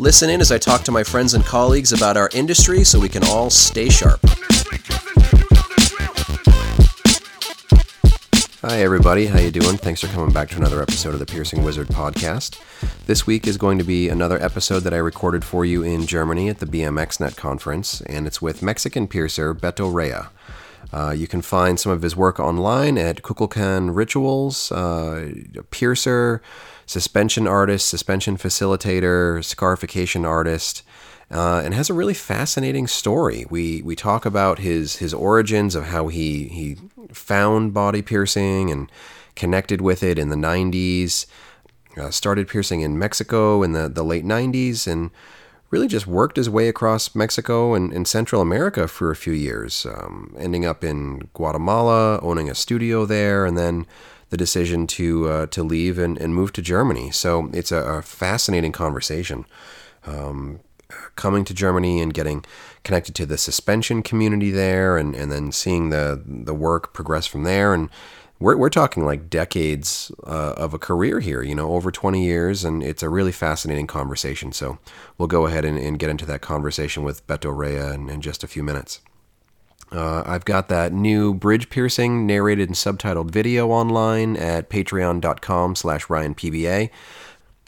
Listen in as I talk to my friends and colleagues about our industry so we can all stay sharp. Hi everybody, how you doing? Thanks for coming back to another episode of the Piercing Wizard podcast. This week is going to be another episode that I recorded for you in Germany at the BMXNet conference, and it's with Mexican piercer Beto Rea. Uh, you can find some of his work online at Kukulkan Rituals, uh, piercer, suspension artist, suspension facilitator, scarification artist, uh, and has a really fascinating story. We we talk about his his origins of how he he found body piercing and connected with it in the 90s. Uh, started piercing in Mexico in the, the late 90s and really just worked his way across Mexico and, and Central America for a few years, um, ending up in Guatemala, owning a studio there, and then the decision to uh, to leave and, and move to Germany. So it's a, a fascinating conversation. Um, coming to Germany and getting connected to the suspension community there, and, and then seeing the the work progress from there. And we're we're talking like decades uh, of a career here, you know, over 20 years, and it's a really fascinating conversation. So we'll go ahead and, and get into that conversation with Beto Rea in, in just a few minutes. Uh, I've got that new bridge piercing narrated and subtitled video online at patreon.com slash ryanpba.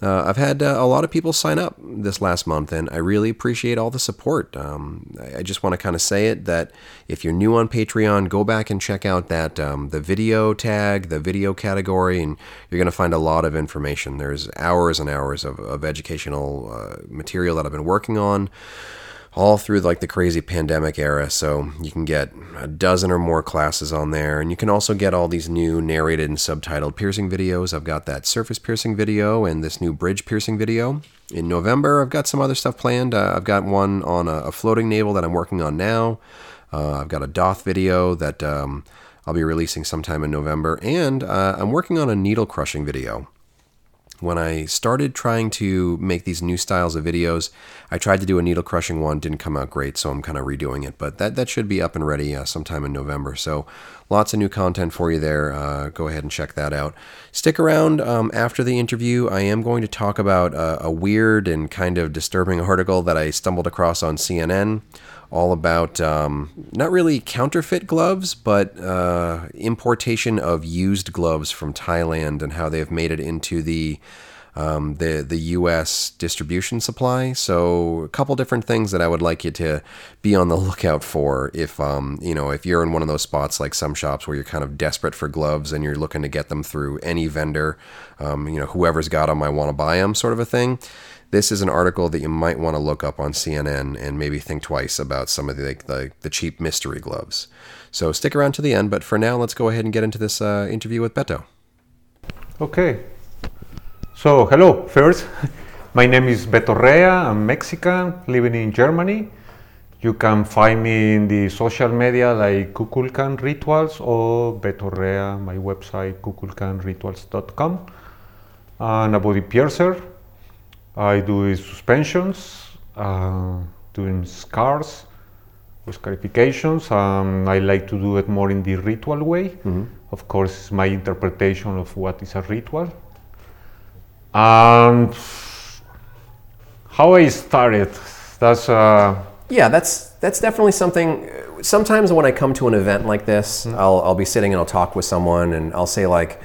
Uh, I've had uh, a lot of people sign up this last month, and I really appreciate all the support. Um, I, I, just want to kind of say it that if you're new on Patreon, go back and check out that um, the video tag, the video category, and you're going to find a lot of information. There's hours and hours of, of educational uh, material that I've been working on all through like the crazy pandemic era. So you can get a dozen or more classes on there, and you can also get all these new narrated and subtitled piercing videos. I've got that surface piercing video and this new bridge piercing video. In November, I've got some other stuff planned. Uh, I've got one on a, a, floating navel that I'm working on now. Uh, I've got a daith video that um, I'll be releasing sometime in November, and uh, I'm working on a needle crushing video when I started trying to make these new styles of videos, I tried to do a needle crushing one, didn't come out great, so I'm kind of redoing it. But that, that should be up and ready uh, sometime in November. So lots of new content for you there. Uh, go ahead and check that out. Stick around um, after the interview. I am going to talk about uh, a weird and kind of disturbing article that I stumbled across on CNN all about um, not really counterfeit gloves, but uh, importation of used gloves from Thailand and how they've made it into the um, the the U.S. distribution supply. So a couple different things that I would like you to be on the lookout for if um, you know if you're in one of those spots like some shops where you're kind of desperate for gloves and you're looking to get them through any vendor, um, you know whoever's got them, I want to buy them, sort of a thing this is an article that you might want to look up on CNN and maybe think twice about some of the, like, the, the cheap mystery gloves. So stick around to the end, but for now, let's go ahead and get into this uh, interview with Beto. Okay. So, hello. First, my name is Beto Rea. I'm Mexican, living in Germany. You can find me in the social media like Kukulkan Rituals or Beto Rea, my website, kukulkanrituals.com. And a body piercer I do suspensions, uh, doing scars, scarifications. Um, I like to do it more in the ritual way. Mm-hmm. Of course, it's my interpretation of what is a ritual. And how I started, that's. Uh, yeah, that's that's definitely something. Sometimes when I come to an event like this, mm-hmm. I'll I'll be sitting and I'll talk with someone and I'll say like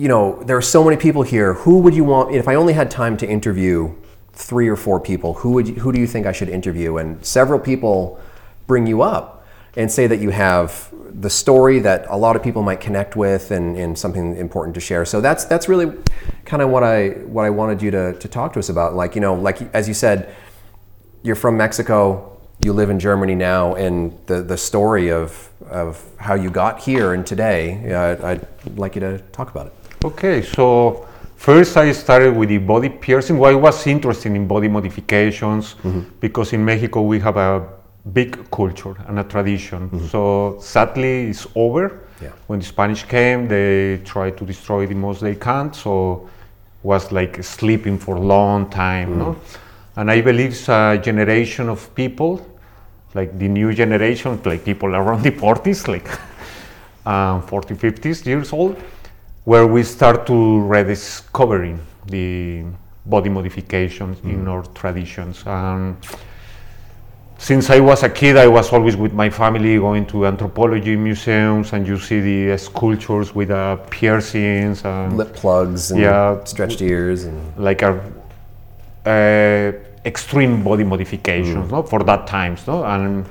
you know, there are so many people here. Who would you want? If I only had time to interview three or four people, who would you, who do you think I should interview? And several people bring you up and say that you have the story that a lot of people might connect with and, and something important to share. So that's that's really kind of what I what I wanted you to, to talk to us about. Like you know, like as you said, you're from Mexico, you live in Germany now, and the the story of of how you got here and today, uh, I'd like you to talk about it. Okay, so first I started with the body piercing. Well, I was interested in body modifications mm-hmm. because in Mexico we have a big culture and a tradition. So sadly, it's over. Yeah. When the Spanish came, they tried to destroy the most they can. So was like sleeping for a long time. No? And I believe it's a generation of people, like the new generation, like people around the 40s, like um, 40, 50s years old, where we start to rediscovering the body modifications in our traditions. And since I was a kid, I was always with my family going to anthropology museums, and you see the uh, sculptures with uh, piercings and Lip plugs and Yeah. stretched ears and like a uh, extreme body modifications no for that times no and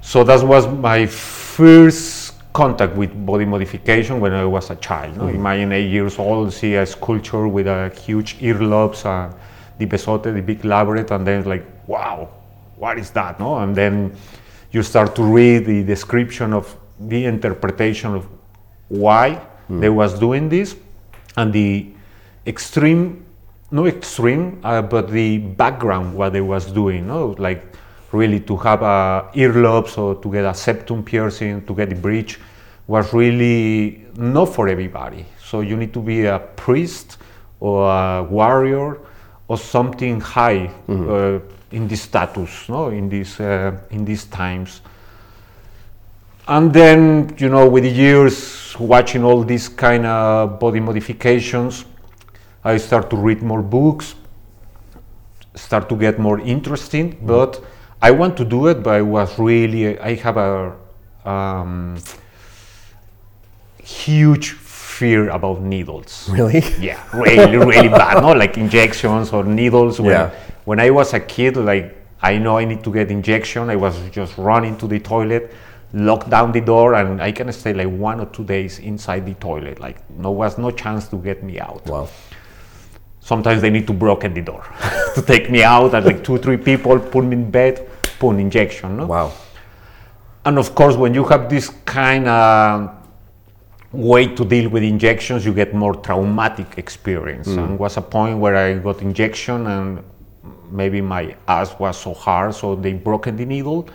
so that was my first contact with body modification when I was a child no? Imagine eight years old see a sculpture with a huge earlobes and the bezote the big labret and then like wow what is that? No? And then you start to read the description of the interpretation of why they was doing this and the extreme no extreme uh, but the background what they was doing no? Like really to have a earlobes or to get a septum piercing to get the bridge was really not for everybody. So you need to be a priest or a warrior or something high uh, in this status no in this uh, in these times. And then you know with the years watching all these kind of body modifications i start to read more books start to get more interesting but i want to do it but i was really i have a um, huge fear about needles. Really? Yeah really really bad no? Like injections or needles. When, Yeah. when i was a kid like i know i need to get injection. I was just running to the toilet lock down the door and i can stay like one or two days inside the toilet. Like no was no chance to get me out. Wow. Sometimes they need to broken the door to take me out and like two three people put me in bed put injection no wow and of course, when you have this kind of way to deal with injections, you get more traumatic experience. And was a point where I got injection and maybe my ass was so hard, so they broken the needle.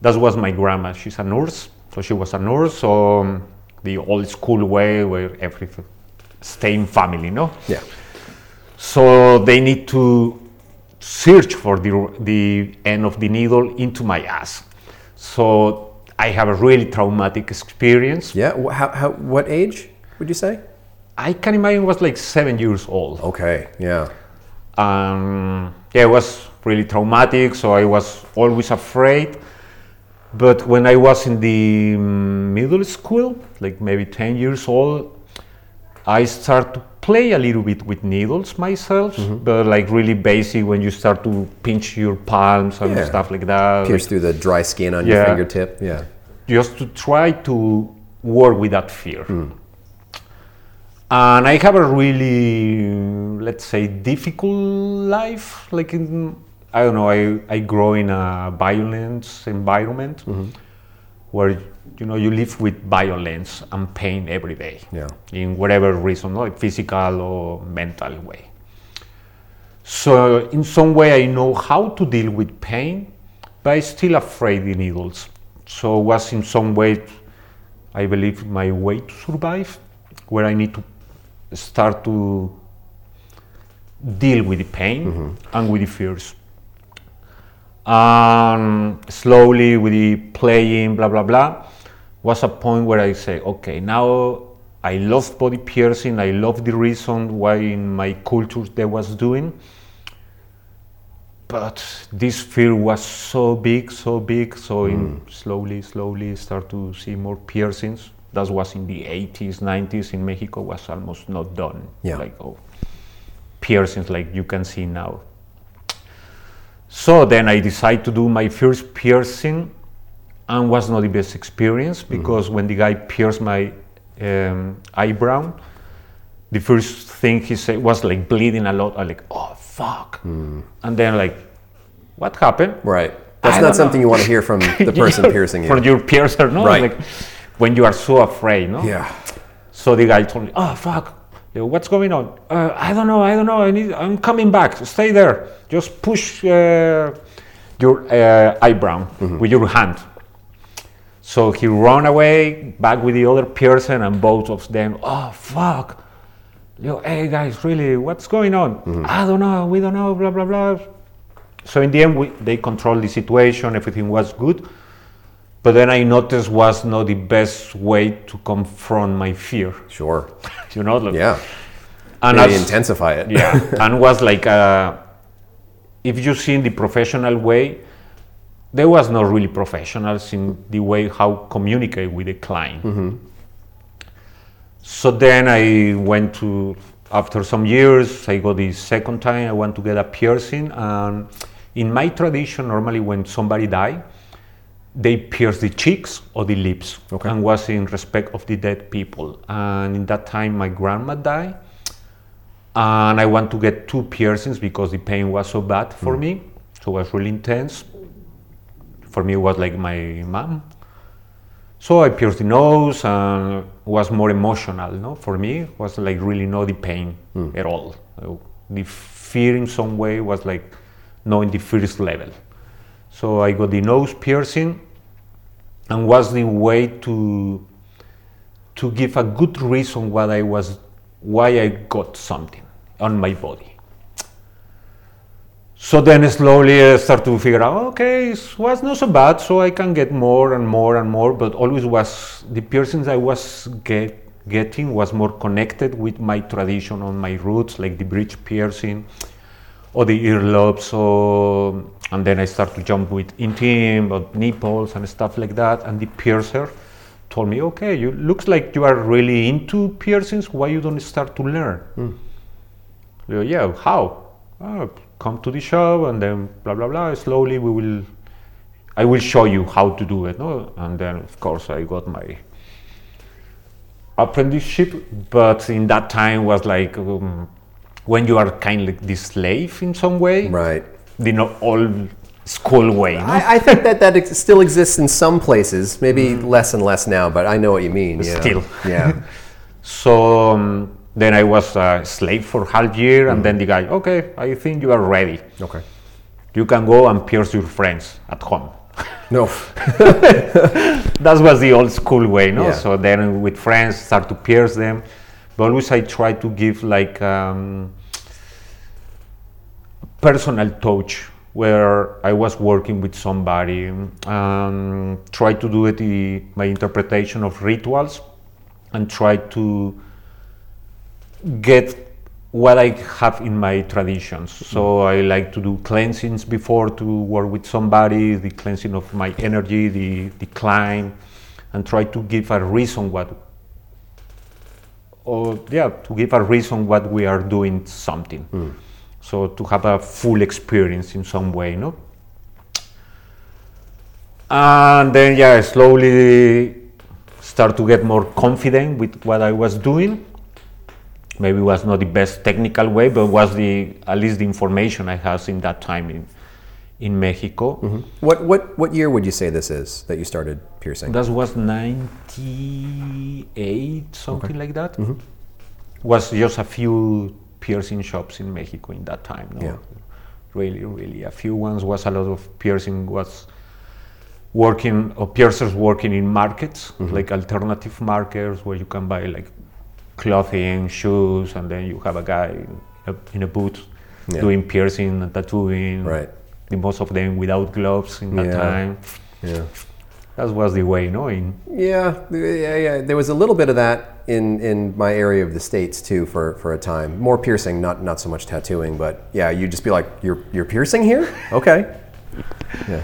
that was my grandma. She's a nurse, so she was a nurse. So um, the old school way where everything stay in family, no? yeah So they need to search for the, the end of the needle into my ass. So I have a really traumatic experience. yeah how, how what age would you say I can imagine was like seven years old. okay yeah Um, yeah, it was really traumatic, so I was always afraid. But when I was in the middle school, like maybe 10 years old, I start to play a little bit with needles myself, mm-hmm. but like really basic when you start to pinch your palms and Yeah. stuff like that. pierce like through the dry skin on your fingertip yeah just to try to work with that fear. Hmm. And I have a really, let's say, difficult life. Like in, I don't know, I, I grow in a violent environment mm-hmm. where you know you live with violence and pain every day. Yeah. In whatever reason, like physical or mental way. So in some way I know how to deal with pain, but I'm still afraid the needles. So was in some way, I believe, my way to survive, where I need to start to deal with the pain mm-hmm. and with the fears. And slowly with the playing, blah blah blah, was a point where I say, okay, now I love body piercing. I love the reason why in my culture they was doing but this fear was so big, so big. So in mm. slowly, slowly start to see more piercings. That was in the 80s, 90s in Mexico was almost not done. Yeah. Like oh, piercings like you can see now. So then I decide to do my first piercing, and was not the best experience because when the guy pierced my um, eyebrow, the first thing he said was like bleeding a lot. I like, oh fuck, and then like, what happened? right that's I not something know. you want to hear from the person Yeah, piercing you For your piercer, no? Right. Like when you are so afraid, no? yeah So the guy told me, "Oh fuck, what's going on? Uh, I don't know, I don't know. I need. I'm coming back. Stay there. Just push uh, your uh, eyebrow with your hand. So he ran away back with the other person, and both of them, oh fuck, yo, hey guys, really, what's going on? I don't know, we don't know, blah blah blah. So in the end, we, they controlled the situation. Everything was good, but then I noticed was not the best way to confront my fear. Sure. You know, like- Yeah. and Maybe as- intensify it. yeah and was like uh, if you see in the professional way there was not really professionals in the way how communicate with the client mm-hmm. so then i went to after some years i got the second time i went to get a piercing and in my tradition normally when somebody die they pierce the cheeks or the lips Okay. and was in respect of the dead people and in that time my grandma died and I want to get two piercings because the pain was so bad for mm. me. So it was really intense. For me, it was like my mom. So I pierced the nose and was more emotional. No, for me, it was like really no the pain hmm. at all. The fear in some way was like knowing the first level. So I got the nose piercing, and was the way to to give a good reason what I was, why I got something on my body. So then slowly I start to figure out, okay, it was not so bad, so I can get more and more and more, but always was, the piercings I was get, getting was more connected with my tradition on my roots, like the bridge piercing or the earlobes, so, and then I start to jump with intim, or nipples and stuff like that, and the piercer told me, okay, you looks like you are really into piercings. Why you don't start to learn? Hmm. I go, yeah, how? "Oh, come to the shop and then blah blah blah. Slowly we will, I will show you how to do it. No, and then of course I got my apprenticeship, but in that time was like um, when you are kind of like the slave in some way, Right. the not all school way. no? I, I think that that ex- still exists in some places, maybe less and less now, but I know what you mean. Yeah. Still. Yeah. So um, then I was a slave for half year, and then the guy, okay, I think you are ready. Okay. You can go and pierce your friends at home. No. that was the old school way, no? Yeah. So then with friends, start to pierce them. But always I try to give like um, personal touch where I was working with somebody, um, try to do it the, my interpretation of rituals, and try to get what I have in my traditions. So mm-hmm. I like to do cleansings before to work with somebody, the cleansing of my energy, the decline, and try to give a reason what, or yeah, to give a reason what we are doing something. Mm. So to have a full experience in some way, no? And then yeah, slowly start to get more confident with what I was doing maybe was not the best technical way, but was the at least the information I had in that time in in Mexico. Mm-hmm. What what what year would you say this is that you started piercing? That was ninety eight, something like that. Mm-hmm. Was just a few piercing shops in Mexico in that time. No? Yeah. Really, really, a few ones. Was a lot of piercing was working or piercers working in markets mm-hmm. like alternative markets where you can buy like clothing, shoes, and then you have a guy in a, in a booth Yeah. doing piercing and tattooing. Right. The most of them without gloves in that Yeah. time. Yeah. That was the way, no? In, Yeah, yeah, yeah. There was a little bit of that in, in my area of the states too for, for a time. More piercing, not not so much tattooing, but yeah, you'd just be like, "You're you're piercing here? Okay." Yeah.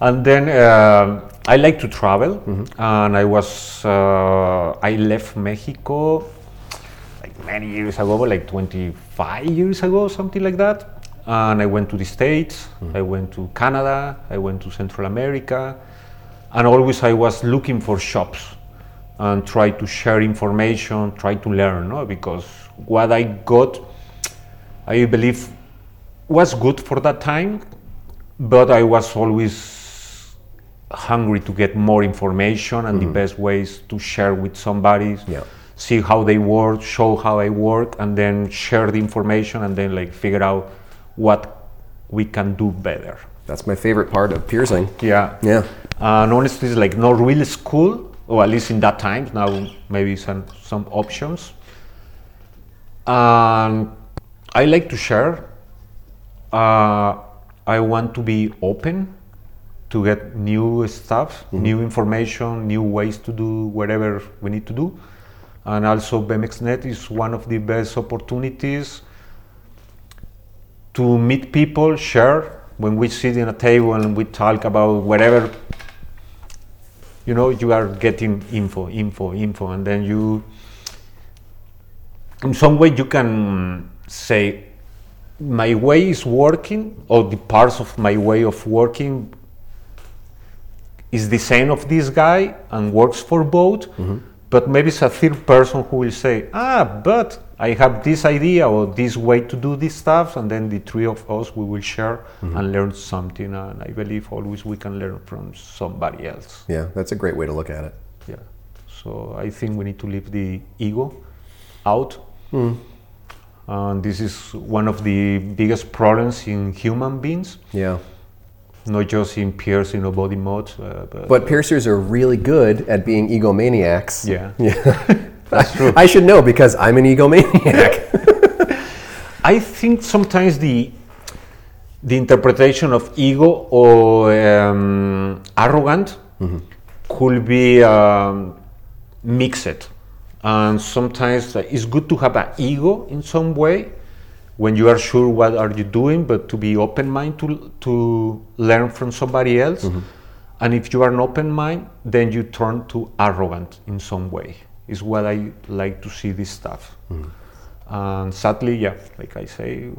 And then um I like to travel, and I was uh, I left Mexico many years ago, like 25 years ago, something like that. And I went to the States, mm-hmm. I went to Canada, I went to Central America, and always I was looking for shops and try to share information, try to learn, no? because what I got, I believe, was good for that time, but I was always hungry to get more information and the mm-hmm. best ways to share with somebody Yeah. See how they work show how i work and then share the information and then like figure out what we can do better That's my favorite part of piercing. Yeah. Yeah. And honestly, it's like not really school, or at least in that time. Now maybe some some options. And I like to share. Uh, I want to be open to get new stuff, new information, new ways to do whatever we need to do. And also, BMXNet is one of the best opportunities to meet people, share. When we sit in a table and we talk about whatever, you know, you are getting info, info, info, and then you, in some way, you can say, my way is working, or the parts of my way of working is the same of this guy and works for both. Mm-hmm. But maybe it's a third person who will say, ah, but I have this idea or this way to do this stuff, and then the three of us we will share and learn something. And I believe always we can learn from somebody else. Yeah, that's a great way to look at it. Yeah. So I think we need to leave the ego out. And this is one of the biggest problems in human beings, Yeah. Not just in piercing or body mods, uh, but, But piercers are really good at being egomaniacs. yeah. Yeah. That's true. I should know because I'm an egomaniac. I think sometimes the the interpretation of ego or um, arrogant could be um, mixed, and sometimes it's good to have an ego in some way when you are sure what are you doing, but to be open mind to to learn from somebody else. And if you are an open mind, then you turn to arrogant in some way. Is what I like to see this stuff. And sadly, yeah, like I say,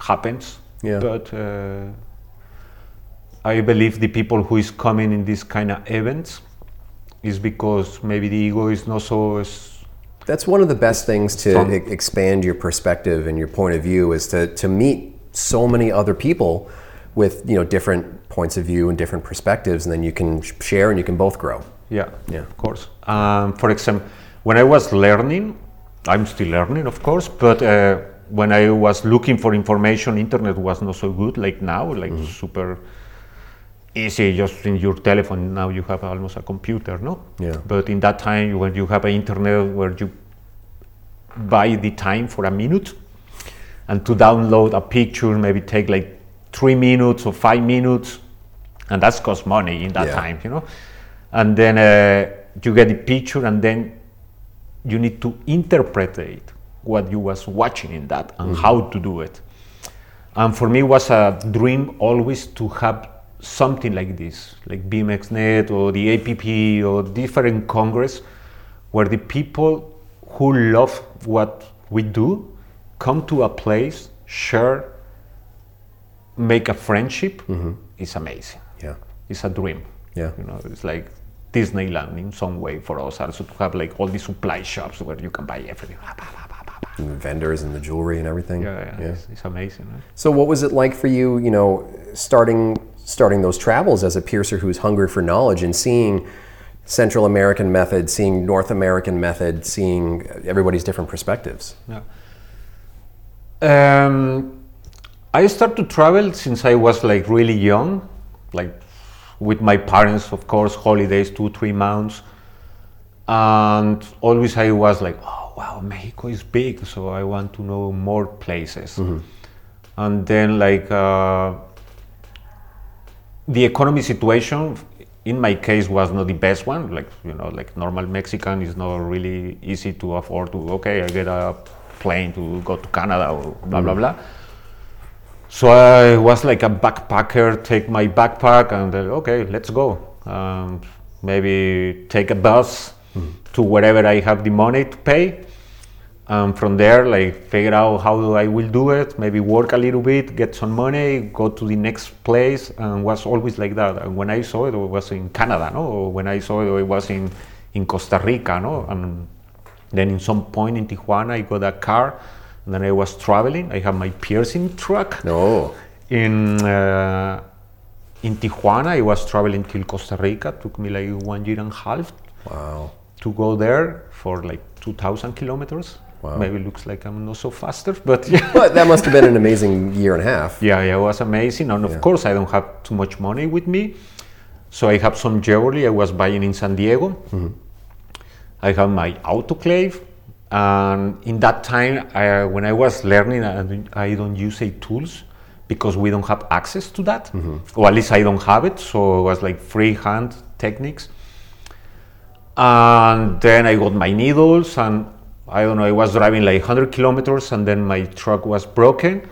happens. Yeah. But uh, I believe the people who is coming in these kind of events is because maybe the ego is not so. That's one of the best things to e- expand your perspective and your point of view is to, to meet so many other people with you know different points of view and different perspectives, and then you can share and you can both grow. Yeah, Yeah. of course. Um, for example, when I was learning, I'm still learning, of course, but uh, when I was looking for information, internet was not so good like now, like super easy, just in your telephone. Now you have almost a computer, no? Yeah. But in that time, when you have an internet where you buy the time for a minute, and to download a picture maybe take like three minutes or five minutes, and that's cost money in that Yeah. time, you know. And then uh, you get the picture, and then you need to interpret it, what you was watching in that, and how to do it. And for me, it was a dream always to have something like this, like BMXNet or the APP or different congress, where the people who love what we do come to a place, share, make a friendship. Mm-hmm. It's amazing. Yeah. It's a dream. Yeah. You know, it's like Disneyland in some way for us also to have like all these supply shops where you can buy everything. And the vendors and the jewelry and everything. Yeah, yeah, It's, it's amazing. Right? So what was it like for you, you know, starting starting those travels as a piercer who's hungry for knowledge and seeing Central American method, seeing North American method, seeing everybody's different perspectives? Yeah. Um, I started to travel since I was like really young, like with my parents, of course, holidays, two, three months. And always I was like, oh, wow, Mexico is big, so I want to know more places. And then, like, uh, the economy situation in my case was not the best one. Like you know like normal mexican is not really easy to afford to okay i get a plane to go to canada or blah blah blah. So i was like a backpacker take my backpack and uh, okay let's go. Um, maybe take a bus to wherever i have the money to pay and from there like figure out how I will do it maybe work a little bit get some money go to the next place and was always like that. And when I saw it it was in Canada no? Or when I saw it it was in in Costa Rica no? And then in some point in Tijuana I got a car and then I was traveling. I had my piercing truck. No. in uh, in Tijuana I was traveling till Costa Rica. It took me like one year and a half Wow. to go there for like 2000 kilometers Wow. Maybe looks like I'm not so faster, but yeah. But that must have been an amazing year and a half. Yeah, yeah, it was amazing. And of Yeah. course, I don't have too much money with me. So I have some jewelry I was buying in San Diego. Mm-hmm. I have my autoclave. And in that time, I, when I was learning, I don't, I don't use a tools because we don't have access to that. Mm-hmm. Or at least I don't have it. So it was like freehand techniques. And then I got my needles and I don't know, I was driving like 100 kilometers and then my truck was broken.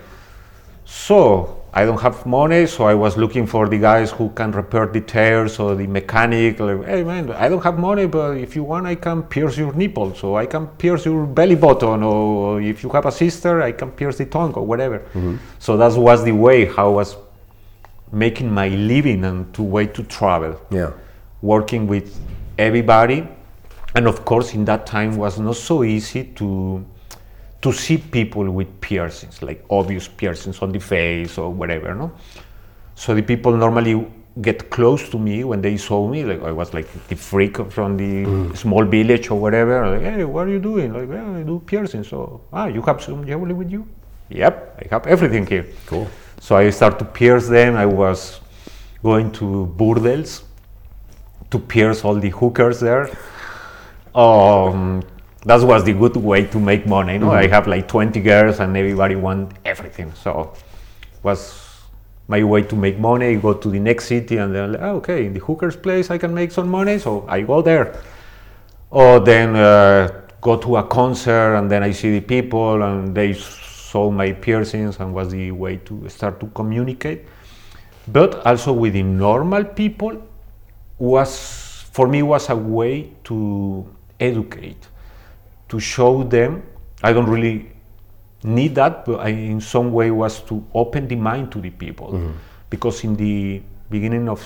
So I don't have money, so I was looking for the guys who can repair the tires or the mechanic. Like, hey man, I don't have money, but if you want, I can pierce your nipple, so I can pierce your belly button, or if you have a sister, I can pierce the tongue or whatever. Mm-hmm. So that was the way how I was making my living and to way to travel Yeah. working with everybody and of course in that time was not so easy to to see people with piercings like obvious piercings on the face or whatever no so the people normally get close to me when they saw me like i was like the freak from the small village or whatever like hey what are you doing like well, i do piercing so ah you have some jewelry with you yep i have everything here Cool. so I started to pierce them. I was going to burdels to pierce all the hookers there. Um, that was the good way to make money. You know, I have like 20 girls and everybody want everything. So was my way to make money. Go to the next city and then like, "Ah, okay, in the hooker's place I can make some money. So I go there. Or then uh, go to a concert and then I see the people and they saw my piercings and was the way to start to communicate. But also with the normal people was for me was a way to educate, to show them. I don't really need that, but I, in some way was to open the mind to the people, because in the beginning of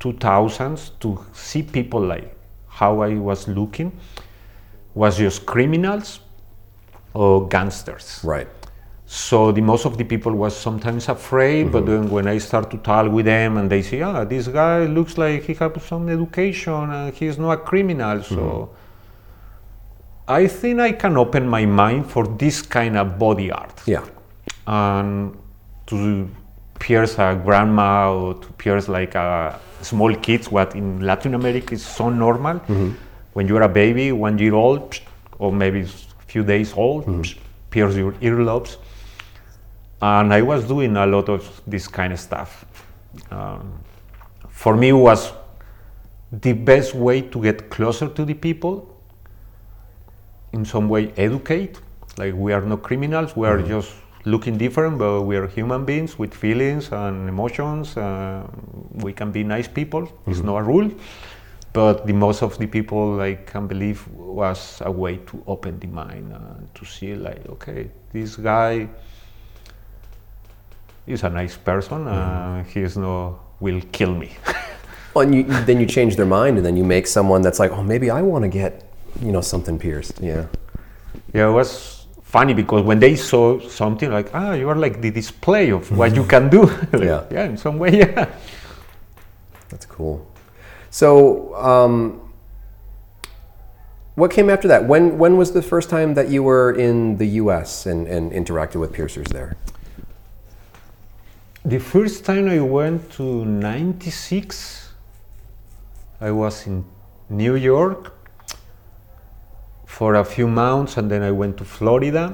2000s, to see people like how I was looking was just criminals or gangsters. Right. So the most of the people was sometimes afraid, but Mm-hmm. then when I start to talk with them and they say, "Ah, this guy looks like he has some education and he's not a criminal," so Mm-hmm. I think I can open my mind for this kind of body art. Yeah. and to pierce a grandma or to pierce like a small kids what in latin america is so normal. When you're a baby one year old or maybe a few days old psh, pierce your earlobes. And i was doing a lot of this kind of stuff. Um, for me it was the best way to get closer to the people in some way educate. Like we are not criminals we are just looking different but we are human beings with feelings and emotions uh, we can be nice people it's not a rule. But the most of the people i can believe was a way to open the mind and to see like okay this guy is a nice person uh, he is no will kill me. Well, and you, then you change their mind, and then you make someone that's like, oh, maybe I want to get, you know, something pierced. Yeah. Yeah, it was funny because when they saw something like, ah, you are like the display of what you can do. Like, Yeah. yeah, in some way, yeah. That's cool. So, um, what came after that? When when was the first time that you were in the U.S. and, and interacted with piercers there? The first time I went to 96, I was in New York for a few months and then I went to Florida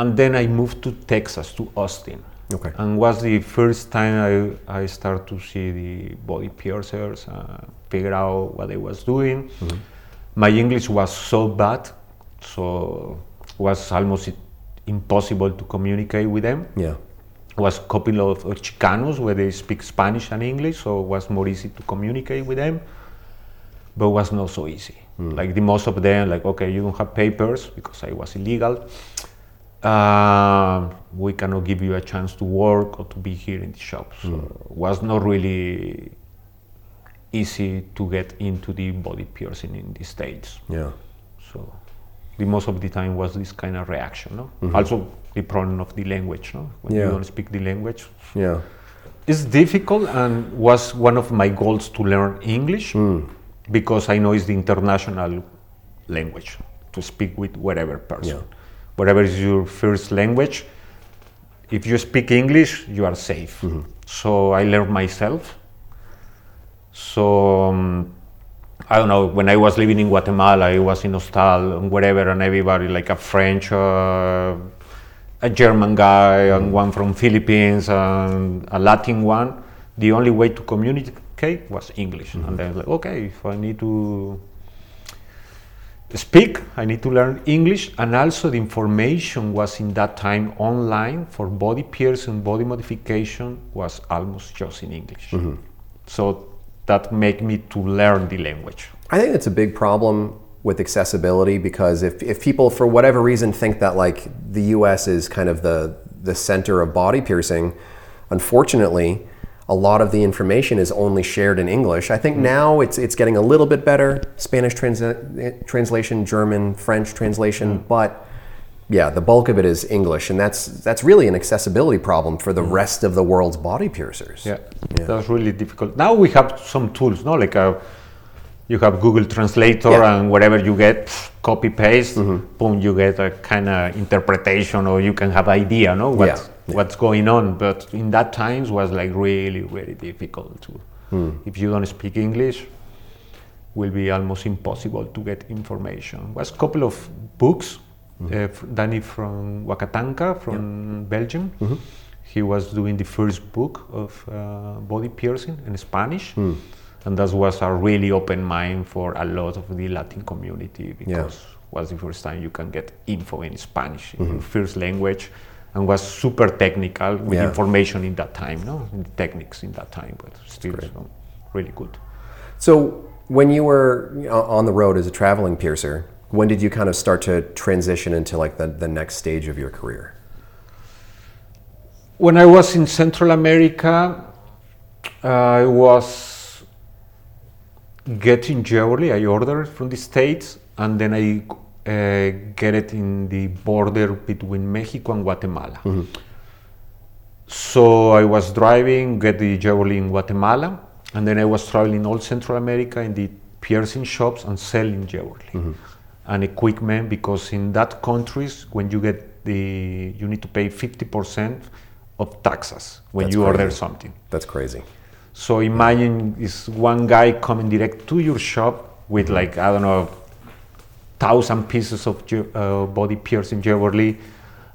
and then I moved to Texas, to Austin. Okay. And was the first time I, I started to see the body piercers, uh, figure out what I was doing. My English was so bad, so was almost impossible to communicate with them Yeah. was a couple of Chicanos where they speak Spanish and English, so it was more easy to communicate with them, but was not so easy. Mm. Like the most of them, like okay, you don't have papers because I was illegal. Uh, we cannot give you a chance to work or to be here in the shop. So it was not really easy to get into the body piercing in the states. Yeah. So the most of the time was this kind of reaction. No? Mm-hmm. Also the problem of the language. No? When Yeah. you don't speak the language, Yeah. it's difficult and was one of my goals to learn English mm. Because I know it's the international language to speak with whatever person. Yeah. Whatever is your first language, if you speak English, you are safe. So I learned myself. So um, I don't know. When I was living in Guatemala, I was in hostel and wherever, and everybody like a French, uh, a German guy, and one from Philippines, and a Latin one. The only way to communicate was English, and mm-hmm. then like, okay, if I need to speak, I need to learn English, and also the information was in that time online for body piercing, body modification was almost just in English. Mm-hmm. So that made me to learn the language. I think it's a big problem with accessibility because if, if people for whatever reason think that like the US is kind of the the center of body piercing, unfortunately, a lot of the information is only shared in English. I think hmm. now it's it's getting a little bit better, Spanish translation, German, French translation, hmm. but yeah, the bulk of it is English and that's that's really an accessibility problem for the hmm. rest of the world's body piercers. Yeah, that's really difficult. Now we have some tools, no? Like uh you have Google Translator, Yeah. and whatever you get, copy paste, mm-hmm. boom, you get a kind of interpretation, or you can have idea, no? What's, Yeah, yeah. what's going on? But in that times was like really, really difficult to. Hmm. If you don't speak English, will be almost impossible to get information. Was a couple of books. Hmm. Uh, f- Danny from Wakatanka from Belgium. Mm-hmm. He was doing the first book of uh, body piercing in Spanish, hmm. and that was a really open mind for a lot of the Latin community because was the first time you can get info in Spanish in mm-hmm. your first language, and was super technical with Yeah. information in that time, no, in the techniques in that time, but still so really good. So, when you were on the road as a traveling piercer, when did you kind of start to transition into like the, the next stage of your career? When I was in Central America, I was getting jewelry. I ordered from the States, and then I uh, get it in the border between Mexico and Guatemala. Mm-hmm. So I was driving, get the jewelry in Guatemala, and then I was traveling all Central America in the piercing shops and selling jewelry mm-hmm. and equipment because in that countries when you get the you need to pay 50% of taxes when That's you order something. That's crazy. So imagine is one guy coming direct to your shop with mm-hmm. like I don't know, thousand pieces of uh, body piercing jewelry,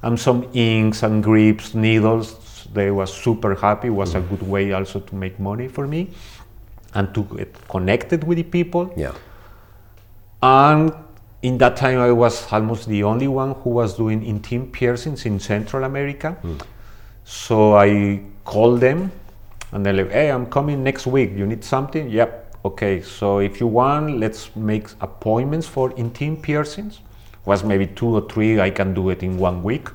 and some inks and grips, needles. They was super happy. Was a good way also to make money for me, and to get connected with the people. Yeah. And in that time, I was almost the only one who was doing intim piercings in Central America. So I called them and they're like, hey, I'm coming next week. You need something? Yep. Okay. So if you want, let's make appointments for intim piercings. Was maybe two or three. I can do it in one week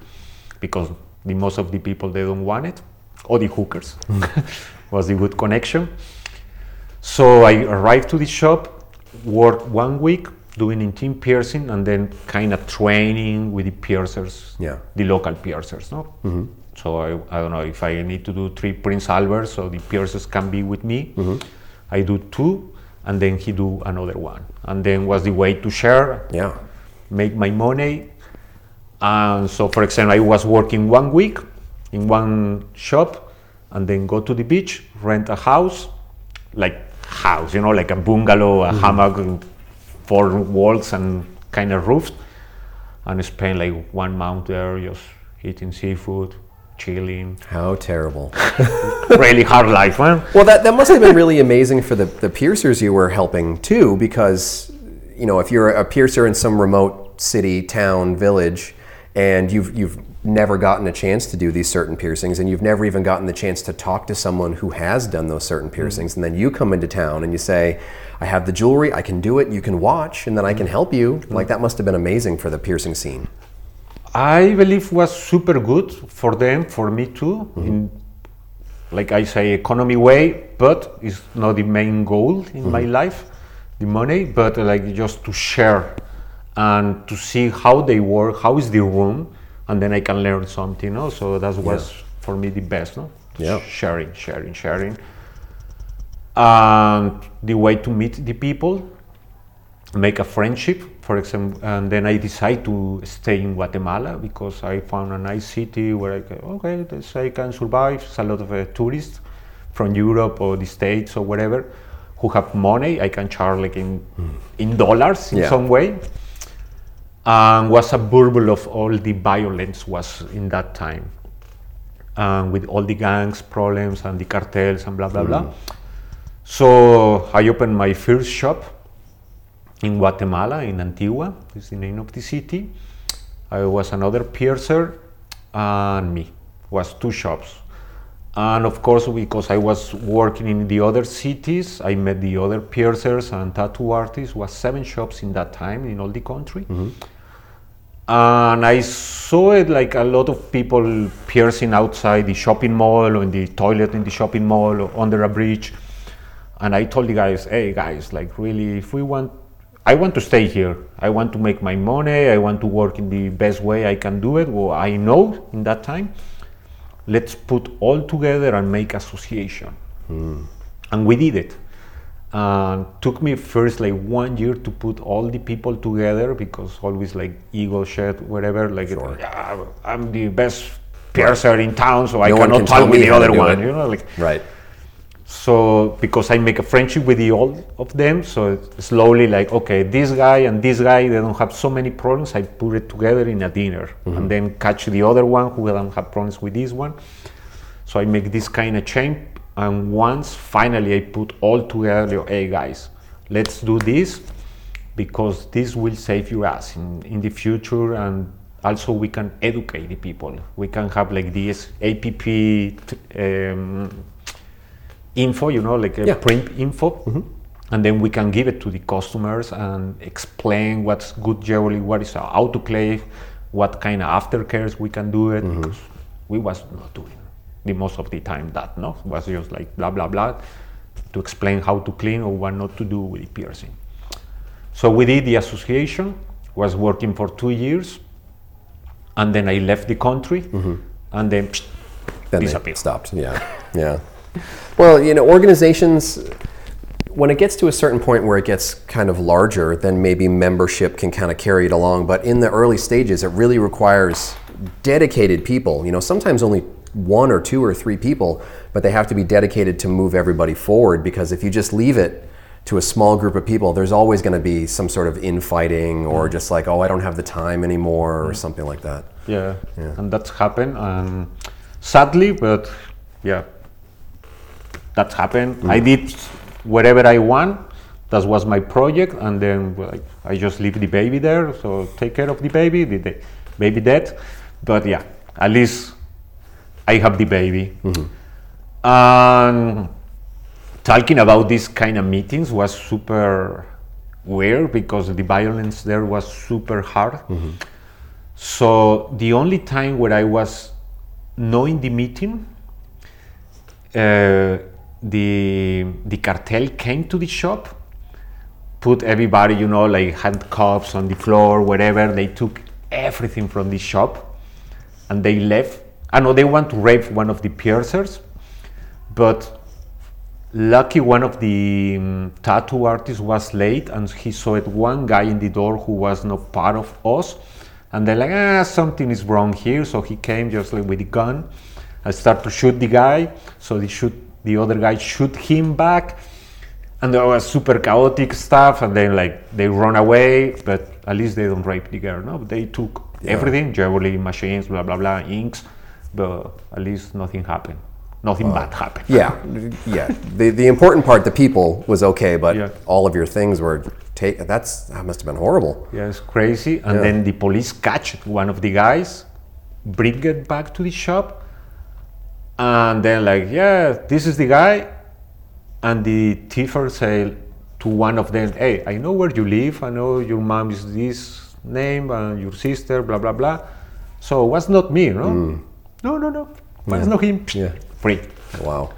because the most of the people they don't want it, or the hookers. was the good connection. So I arrived to the shop, worked one week doing intim piercing, and then kind of training with the piercers, Yeah. the local piercers. No, mm-hmm. so I, I don't know if I need to do three Prince Alberts, so the piercers can be with me. Mm-hmm. I do two, and then he do another one, and then was the way to share, Yeah. make my money. And so, for example, I was working one week in one shop, and then go to the beach, rent a house, like house, you know, like a bungalow, a mm-hmm. hammock, four walls and kind of roofs, and spend like one month there just eating seafood, chilling. How terrible. really hard life, man. Well, that, that must have been really amazing for the, the piercers you were helping too, because, you know, if you're a piercer in some remote city, town, village, and you've, you've never gotten a chance to do these certain piercings, and you've never even gotten the chance to talk to someone who has done those certain mm. piercings, and then you come into town and you say, I have the jewelry, I can do it, you can watch, and then I can help you. Mm. Like, that must have been amazing for the piercing scene. I believe was super good for them, for me too. In like I say, economy way, but it's not the main goal in my life, the money, but uh, like just to share and to see how they work, how is the room, and then I can learn something. No, so that was for me the best. No, Yeah. sharing, sharing, sharing, and the way to meet the people make a friendship for example, and then I decided to stay in Guatemala because I found a nice city where I can, okay, this I can survive. It's a lot of uh, tourists from Europe or the States or whatever who have money. I can charge like in in dollars in Yeah. some way. And was a bubble of all the violence was in that time, and with all the gangs problems and the cartels and blah blah blah. So I opened my first shop in Guatemala, in Antigua, is the name of the city. I was another piercer and me, was two shops. And of course, because I was working in the other cities, I met the other piercers and tattoo artists. Was seven shops in that time in all the country. Mm-hmm. And I saw it like a lot of people piercing outside the shopping mall or in the toilet in the shopping mall or under a bridge. And I told the guys, hey guys, like really, if we want, I want to stay here. I want to make my money. I want to work in the best way I can do it. Well, I know in that time. Let's put all together and make association. Hmm. And we did it. And took me first like one year to put all the people together because always like ego shit, whatever. Like, it- Sure. "Yeah, I'm the best piercer in town, so I No one cannot can talk with the other one. it. You know, like Right. So because I make a friendship with the all of them, so slowly like okay, this guy and this guy they don't have so many problems. I put it together in a dinner, and then catch the other one who don't have problems with this one. So I make this kind of chain, and once finally I put all together. Hey guys, let's do this because this will save you ass in, in the future and also we can educate the people we can have like this app um, info you know like a Yeah. print info mm-hmm. and then we can give it to the customers and explain what's good jewelry what is autoclave what kind of aftercares we can do it because we was not doing the most of the time that no It was just like blah blah blah to explain how to clean or what not to do with the piercing so we did the association, was working for two years, and then I left the country, mm-hmm. and then psh, Then disappeared. stopped. Yeah. Yeah. Well, you know, organizations, when it gets to a certain point where it gets kind of larger, then maybe membership can kind of carry it along. But in the early stages, it really requires dedicated people. You know, sometimes only one or two or three people, but they have to be dedicated to move everybody forward because if you just leave it to a small group of people, there's always going to be some sort of infighting or mm. just like, oh, I don't have the time anymore or mm. something like that. Yeah, and that's happened. And sadly, but yeah, that's happened. I mm-hmm. did whatever I want. That was my project, and then I just leave the baby there. So take care of the baby. The, the baby dead, but yeah, at least I have the baby. Mm-hmm. And talking about these kind of meetings was super weird because the violence there was super hard. Mm-hmm. So the only time where I was knowing the meeting, uh, the the cartel came to the shop, put everybody, you know, like handcuffs on the floor, wherever. They took everything from the shop, and they left. I know they want to rape one of the piercers, but lucky one of the um, tattoo artists was late and he saw it one guy in the door who was not part of us and they're like ah something is wrong here so he came just like with a gun and start to shoot the guy so they shoot the other guy shoot him back and there was super chaotic stuff and then like they run away but at least they don't rape the girl no they took everything jewelry machines blah blah blah inks but at least nothing happened nothing bad happened Yeah, yeah. The the important part, the people, was okay, but Yeah. all of your things were take. That's that must have been horrible. Yeah, it's crazy. And Yeah. then the police catch one of the guys, bring it back to the shop, and then like, yeah, this is the guy. And the thiefer say to one of them, hey, I know where you live. I know your mom is this name and your sister, blah blah blah. So it was not me, no? Mm. No, no, no. Was not him. Yeah. Free Wow.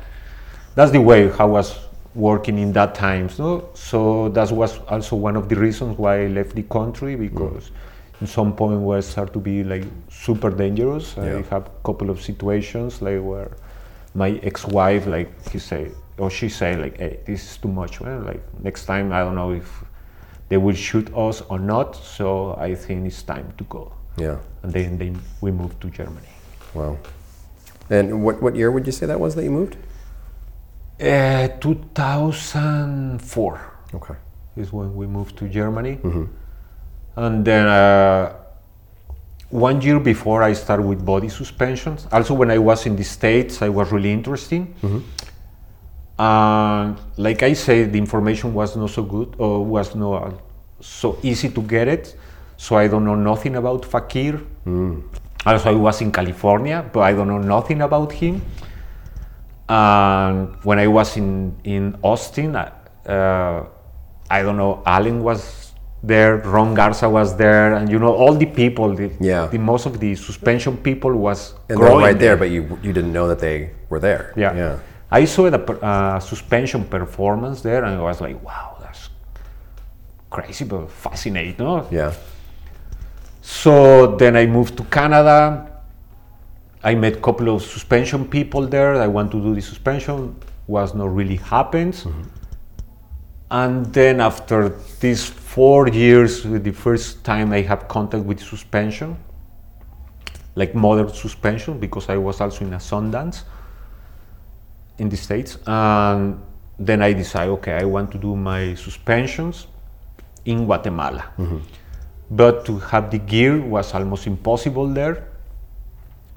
that's the way I was working in that times no so that was also one of the reasons why I left the country because mm. In some point where it started to be like super dangerous I have a couple of situations like where my ex-wife like he said or she said like hey this is too much man like next time I don't know if they will shoot us or not. So I think it's time to go. Yeah. And then they, we moved to Germany. Wow. And what, what year would you say that was that you moved? Uh, 2004 Okay. is when we moved to Germany. And then uh, one year before I started with body suspensions. Also, when I was in the States, I was really interested. And like I said, the information was not so good or was not so easy to get it. So I don't know nothing about Fakir. Also, I was in California, but I don't know nothing about him. And when I was in, in Austin, uh, I don't know, Allen was there, Ron Garza was there, and you know, all the people, the, Yeah. the most of the suspension people was And they're growing right there, but you you didn't know that they were there. yeah. Yeah. I saw the uh, suspension performance there and I was like, wow, that's crazy but fascinating, no? Yeah. So then I moved to Canada. I met a couple of suspension people there. I want to do the suspension. Was not really happens. And then after these four years, the first time I have contact with suspension, like modern suspension, because I was also in a Sundance in the States. And then I decide, okay, I want to do my suspensions in Guatemala. Mm-hmm. But to have the gear was almost impossible there.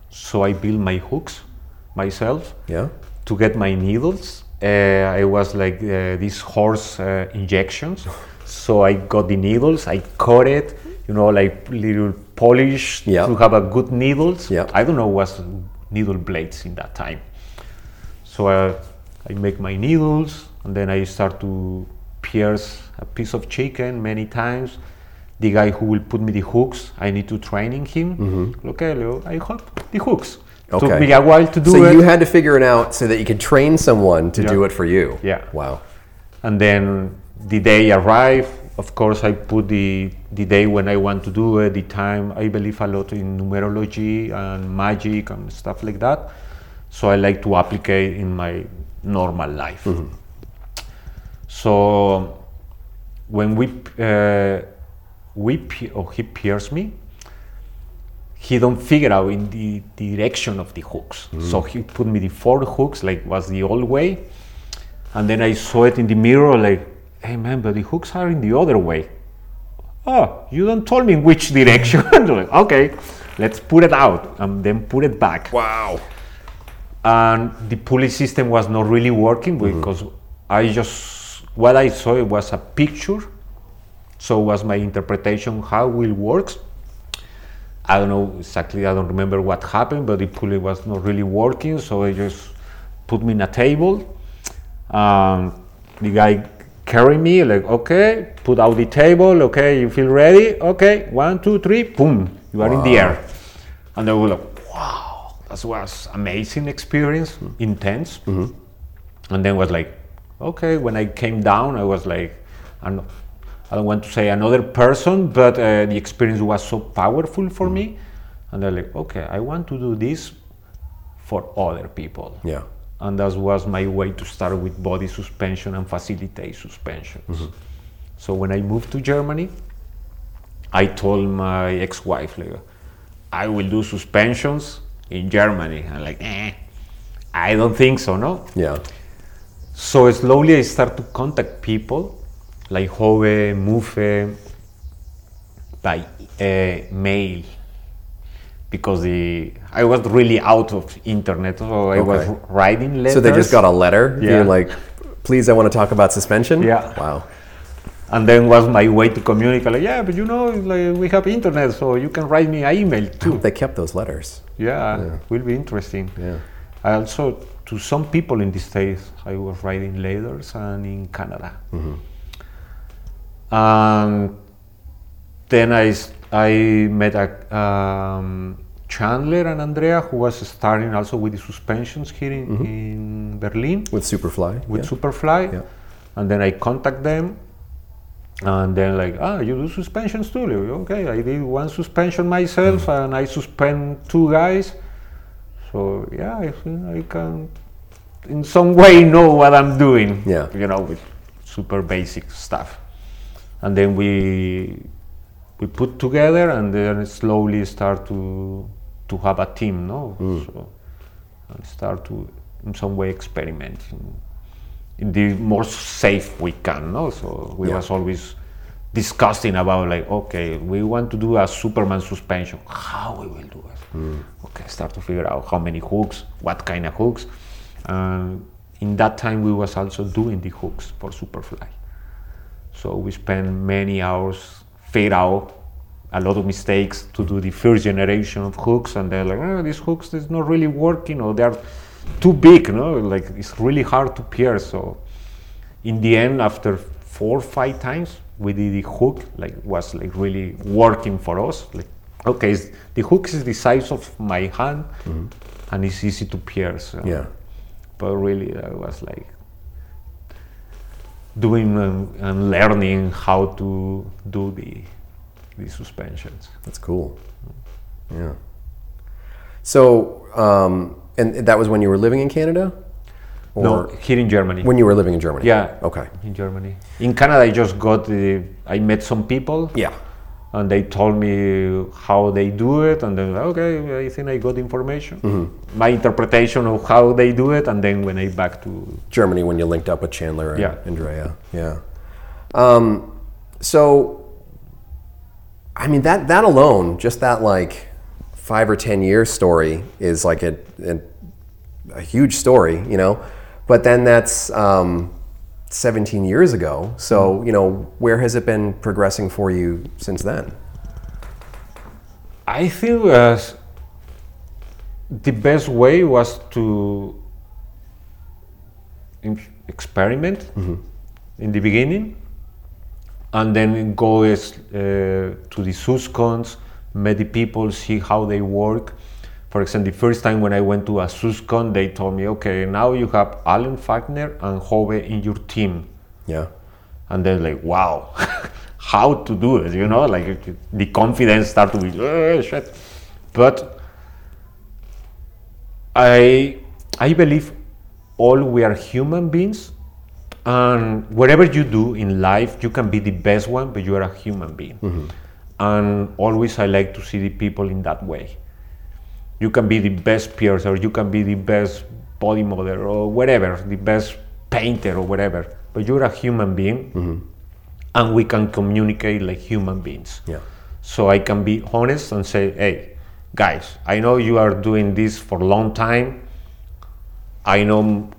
So I built my hooks myself Yeah. to get my needles. Uh, I was like uh, these horse uh, injections. So I got the needles, I cut it, you know, like little polish Yeah. to have a good needles. Yeah. I don't know what's needle blades in that time. So uh, I make my needles and then I start to pierce a piece of chicken many times. The guy who will put me the hooks, I need to training him. Okay, Leo, I hope the hooks. Okay. Took me a while to do so it. So you had to figure it out so that you could train someone to Yeah. do it for you. Yeah. Wow. and then the day arrived of course i put the the day when i want to do it the time i believe a lot in numerology and magic and stuff like that so i like to apply it in my normal life so when we uh, we or he pierced me he don't figure out in the direction of the hooks. Mm. So he put me the four hooks, like was the old way, and then I saw it in the mirror, like, hey man, but the hooks are in the other way. Oh, you don't told me which direction. like, okay, let's put it out, and then put it back. Wow. And the pulley system was not really working mm-hmm. because I just what I saw it was a picture, so was my interpretation how it works. I don't know exactly. I don't remember what happened, but the pulley was not really working. So they just put me in a table. Um, the guy carried me like, okay, put out the table. Okay, you feel ready? Okay, one, two, three, boom, you are in the air. And they were like, wow, that was amazing experience, intense. And then was like, okay. When I came down, I was like, I'm, I don't want to say another person, but uh, the experience was so powerful for me. And they're like, okay, I want to do this for other people. Yeah. And that was my way to start with body suspension and facilitate suspensions. So when I moved to Germany, I told my ex-wife, like, I will do suspensions in Germany. I'm like, eh, I don't think so, no? Yeah. So slowly I start to contact people like Hove, Move, by uh, mail because the I was really out of internet, so I was writing letters. So they just got a letter Yeah. being like, please, I want to talk about suspension? Yeah. Wow. and then was my way to communicate. Like, yeah, but you know, like we have internet, so you can write me an email too. They kept those letters. Yeah, will be interesting. Yeah. I also to some people in the states, I was writing letters, and in Canada. And then I, I met a, um, Chandler and Andrea, who was starting also with the suspensions here in, in Berlin With Superfly. with yeah. Superfly, Yeah. and then I contact them, and then like, ah, you do suspensions too? Okay, I did one suspension myself, and I suspend two guys. So yeah, I think I can, in some way, know what I'm doing. Yeah. You know, with super basic stuff. And then we we put together and then slowly start to to have a team no? Mm. So and start to in some way experiment in, in the more safe we can no? So we Yeah. was always discussing about like okay we want to do a superman suspension. How we will do it? Mm. Okay start to figure out how many hooks what kind of hooks. And in that time we was also doing the hooks for superfly so we spent many hours figure out a lot of mistakes to do the first generation of hooks, and they're like, oh, these hooks is not really working, or they're too big, no? Like it's really hard to pierce. So in the end, after four or five times, we did the hook, like was like really working for us. Like, okay, the hook is the size of my hand, mm-hmm. and it's easy to pierce. so- Yeah. but really I was like doing um, and learning how to do the the suspensions. That's cool. Yeah. So, um, and that was when you were living in Canada? Or no, here in Germany. when you were living in Germany? yeah. Okay. In Germany. In Canada, I just got the. I met some people. Yeah. And they told me how they do it, and then okay, I think I got information, Mm-hmm. my interpretation of how they do it, and then when I back to Germany when you linked up with Chandler and Yeah. Andrea. Yeah. Um, so, I mean that that alone, just that like five or ten year story is like a, a, a huge story, you know. But then that's um, 17 years ago. So you know, where has it been progressing for you since then? I think uh, the best way was to im- experiment in the beginning, and then go is, uh, to the SUSCons, meet the people, see how they work. For example, the first time when I went to a SUSCon, they told me, okay, now you have Allen Falkner and Hove in your team. Yeah. and then like wow how to do it you know? Like the confidence start to be "Eh, shit. But i i believe all we are human beings and whatever you do in life you can be the best one but you are a human being. And always i like to see the people in that way you can be the best piercer, you can be the best body model or whatever, the best painter or whatever, but you're a human being mm-hmm. and we can communicate like human beings. Yeah. So I can be honest and say, hey, guys, I know you are doing this for a long time. I know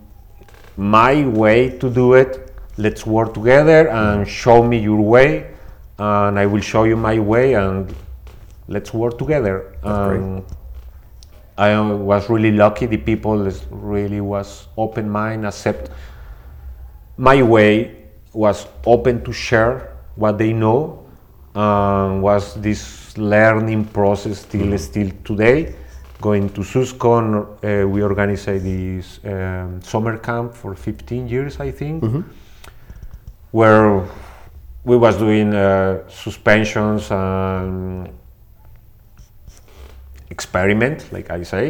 my way to do it. Let's work together and mm-hmm. show me your way, and I will show you my way, and let's work together. Um, I was really lucky. The people really was open mind, accept. My way was open to share what they know and was this learning process still still today. Going to suscon uh, we organized this um, summer camp for 15 years i think. Where we was doing uh, suspensions and experiment like i say.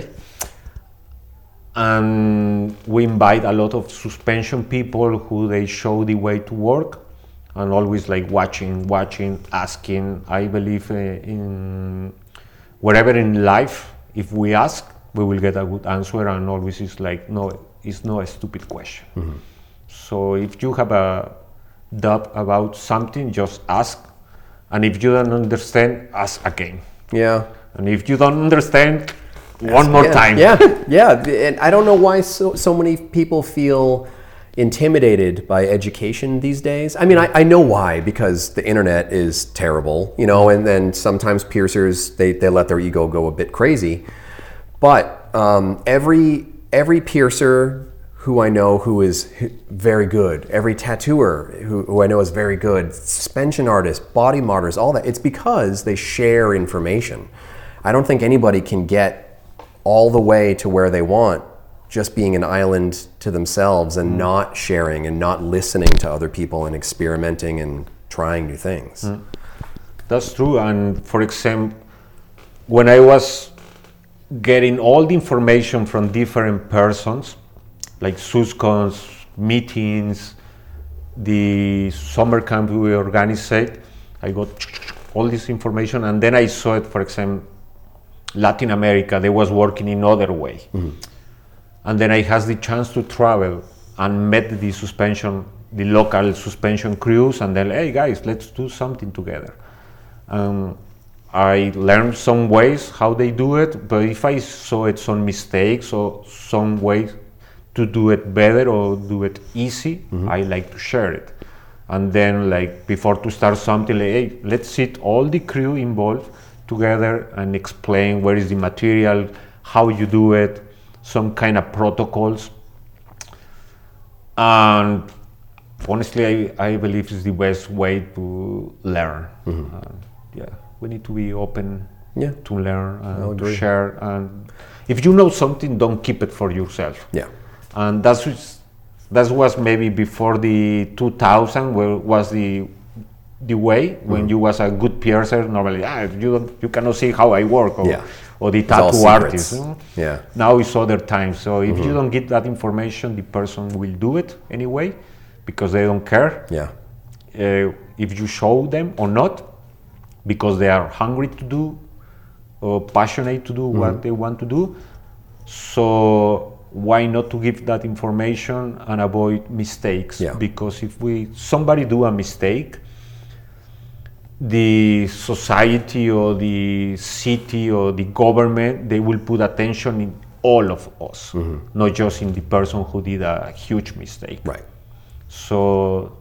And we invite a lot of suspension people who they show the way to work and always like watching watching asking i believe uh, in wherever in life if we ask we will get a good answer and always is like no it's not a stupid question. So if you have a doubt about something just ask. And if you don't understand ask again. Yeah. And if you don't understand one more time Yeah, yeah. And I don't know why so, so many people feel intimidated by education these days. I mean, I, I know why, because the internet is terrible, you know, and then sometimes piercers, they, they let their ego go a bit crazy. But um, every, every piercer who I know who is very good, every tattooer who, who I know is very good, suspension artists, body modders, all that, it's because they share information. I don't think anybody can get all the way to where they want just being an island to themselves and mm. not sharing and not listening to other people and experimenting and trying new things. Mm. That's true. And for example, when I was getting all the information from different persons, like SUSCONs, meetings, the summer camp we organized, I got all this information, and then I saw it, for example, Latin America, they was working in other way. And then I had the chance to travel and met the suspension, the local suspension crews, and then, hey guys, let's do something together. Um, I learned some ways how they do it, but if I saw it some mistakes or some ways to do it better or do it easy, I like to share it. And then, like before to start something, like, hey, let's sit all the crew involved together and explain where is the material, how you do it, some kind of protocols. And honestly, I, I believe it's the best way to learn. Uh, yeah, we need to be open Yeah. to learn and to share. And if you know something, don't keep it for yourself. Yeah. And that's that was maybe before the 2000, where was the the way when you was a good piercer. Normally, ah, you don't, you cannot see how I work, or, Yeah. or the tattoo artist. you know? Yeah. Now it's other times. So if Mm-hmm. you don't get that information, the person will do it anyway because they don't care Yeah. uh, if you show them or not because they are hungry to do or passionate to do Mm-hmm. what they want to do so why not to give that information and avoid mistakes Yeah. because if we somebody do a mistake the society or the city or the government they will put attention in all of us mm-hmm. not just in the person who did a huge mistake Right. so,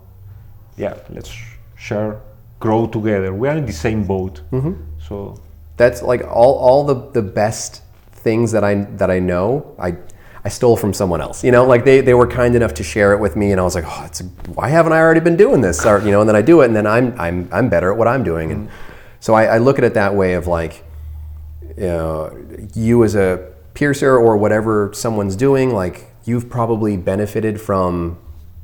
yeah, let's share, grow together. We are in the same boat. Mm-hmm. So, That's like all, all the, the best things that I that I know. I I stole from someone else. You know, like they, they were kind enough to share it with me, and I was like, oh, it's why haven't I already been doing this? Or, you know, and then I do it, and then I'm I'm I'm better at what I'm doing, and so I, I look at it that way of like, you know, you as a piercer or whatever someone's doing, like you've probably benefited from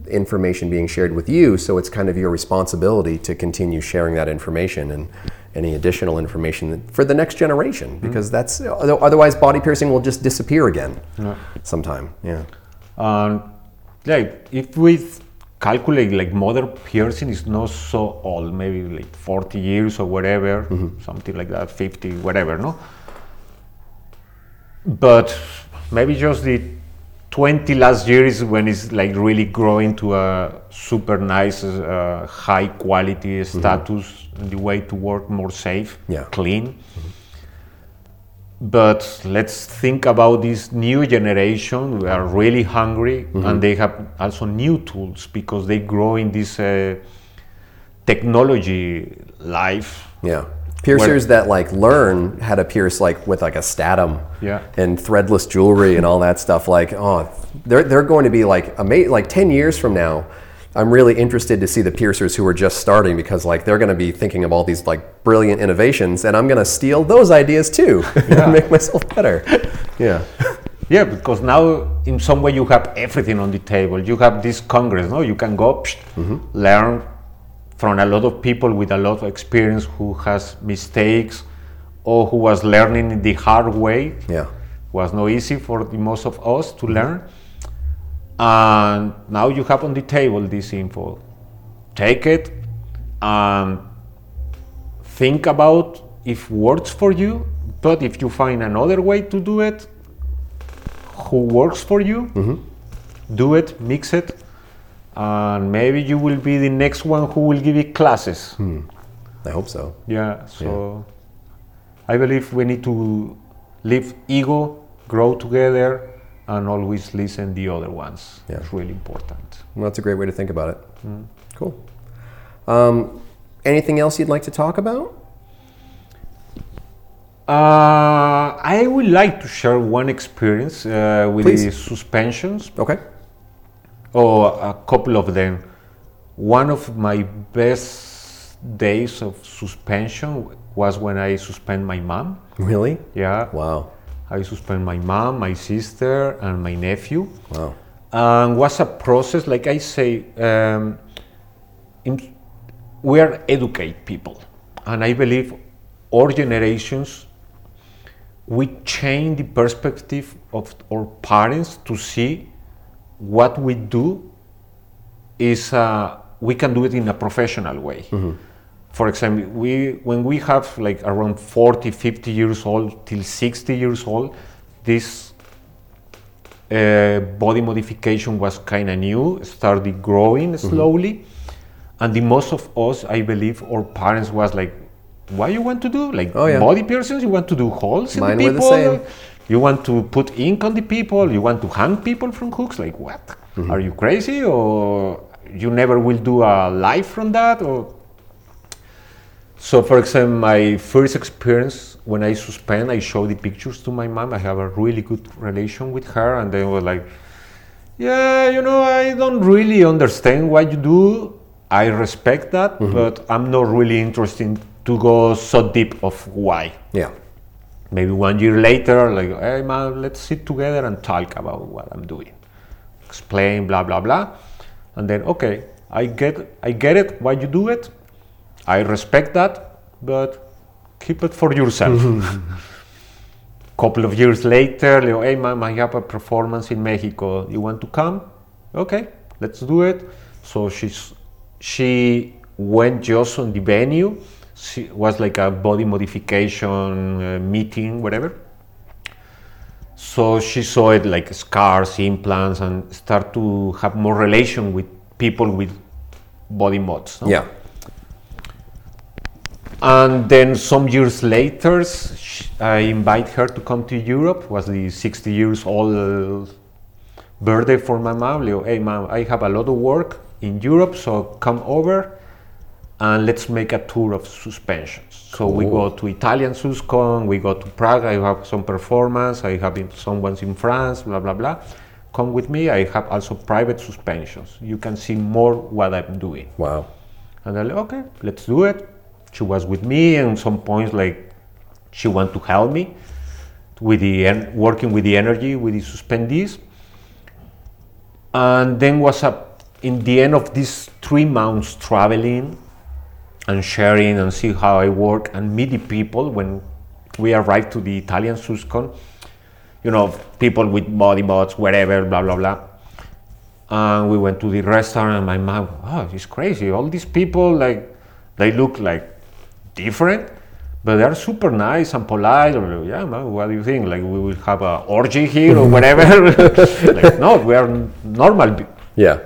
information being shared with you, so it's kind of your responsibility to continue sharing that information and any additional information for the next generation, because that's otherwise body piercing will just disappear again sometime. Yeah. and yeah, if we calculate like modern piercing is not so old, maybe like 40 years or whatever, mm-hmm. something like that, 50, whatever, no? But maybe just the 20 last years when it's like really growing to a super nice, uh, high quality status, and the way to work more safe, Yeah. clean. But let's think about this new generation. We are really hungry, and they have also new tools because they grow in this uh, technology life. Yeah. Piercers that like learn how to pierce like with like a statum Yeah. and threadless jewelry and all that stuff. Like, oh, they're, they're going to be like ama- like 10 years from now. I'm really interested to see the piercers who are just starting because like they're going to be thinking of all these like brilliant innovations and I'm going to steal those ideas too and make myself better. Yeah. Yeah, because now in some way you have everything on the table. You have this congress, no? You can go psh, mm-hmm. learn from a lot of people with a lot of experience who has mistakes or who was learning the hard way. Yeah. Was not easy for the most of us to mm-hmm. learn. And now you have on the table this info. Take it and think about if works for you, but if you find another way to do it, who works for you, mm-hmm. do it, mix it, and maybe you will be the next one who will give it classes. I hope so. Yeah, so I believe we need to leave ego, grow together, and always listen the other ones. Yeah. It's really important. Well, that's a great way to think about it. Cool. Um, anything else you'd like to talk about? Uh, I would like to share one experience uh, with the suspensions, Okay. Or a couple of them. One of my best days of suspension was when I suspend my mom. Really? Yeah, Wow. I suspend my mom, my sister, and my nephew. Wow. and was a process like i say um, in, we are educate people and i believe all generations we change the perspective of our parents to see what we do is uh, we can do it in a professional way. For example, we when we have like around 40, 50 years old till 60 years old, this uh, body modification was kind of new, started growing slowly, and the most of us, I believe, our parents was like, "What you want to do? Like Oh, yeah. body piercings? You want to do holes in Mine the were the people? You want to put ink on the people? You want to hang people from hooks? Like what? Mm-hmm. Are you crazy? Or you never will do a live from that? Or so, for example, my first experience when I suspend, I show the pictures to my mom. I have a really good relation with her, and they were like, "Yeah, you know, I don't really understand what you do. I respect that, but I'm not really interested to go so deep of why." Yeah. Maybe one year later, like, hey man, let's sit together and talk about what I'm doing. Explain, blah blah blah, and then okay, I get, I get it. Why you do it? I respect that, but keep it for yourself. Couple of years later, like, hey man, I have a performance in Mexico. You want to come? Okay, let's do it. So she's, she went just on the venue. She was like a body modification uh, meeting, whatever. So she saw it like scars, implants, and start to have more relation with people with body mods. no? Yeah. And then some years later, sh- I invite her to come to Europe. Was the 60 years old birthday for my mom. Leo, hey mom, I have a lot of work in Europe, so come over and let's make a tour of suspensions. So we go to Italian Suscon, we go to Prague. I have some performance. I have in, someone's in France, blah blah blah. Come with me. I have also private suspensions. You can see more what I'm doing. Wow. And I'm like, okay, let's do it. She was with me, and some points like she want to help me with the en- working with the energy with the suspendees. And then was up in the end of these three months traveling and sharing and see how I work and meet the people when we arrived to the Italian Suscon. You know, people with body mods, wherever, blah blah blah. And we went to the restaurant, and my mom, oh, it's crazy. All these people, like, they look like different, but they're super nice and polite. Or, yeah, man, what do you think? Like, we will have a orgy here or whatever? like, no, we are normal. Yeah.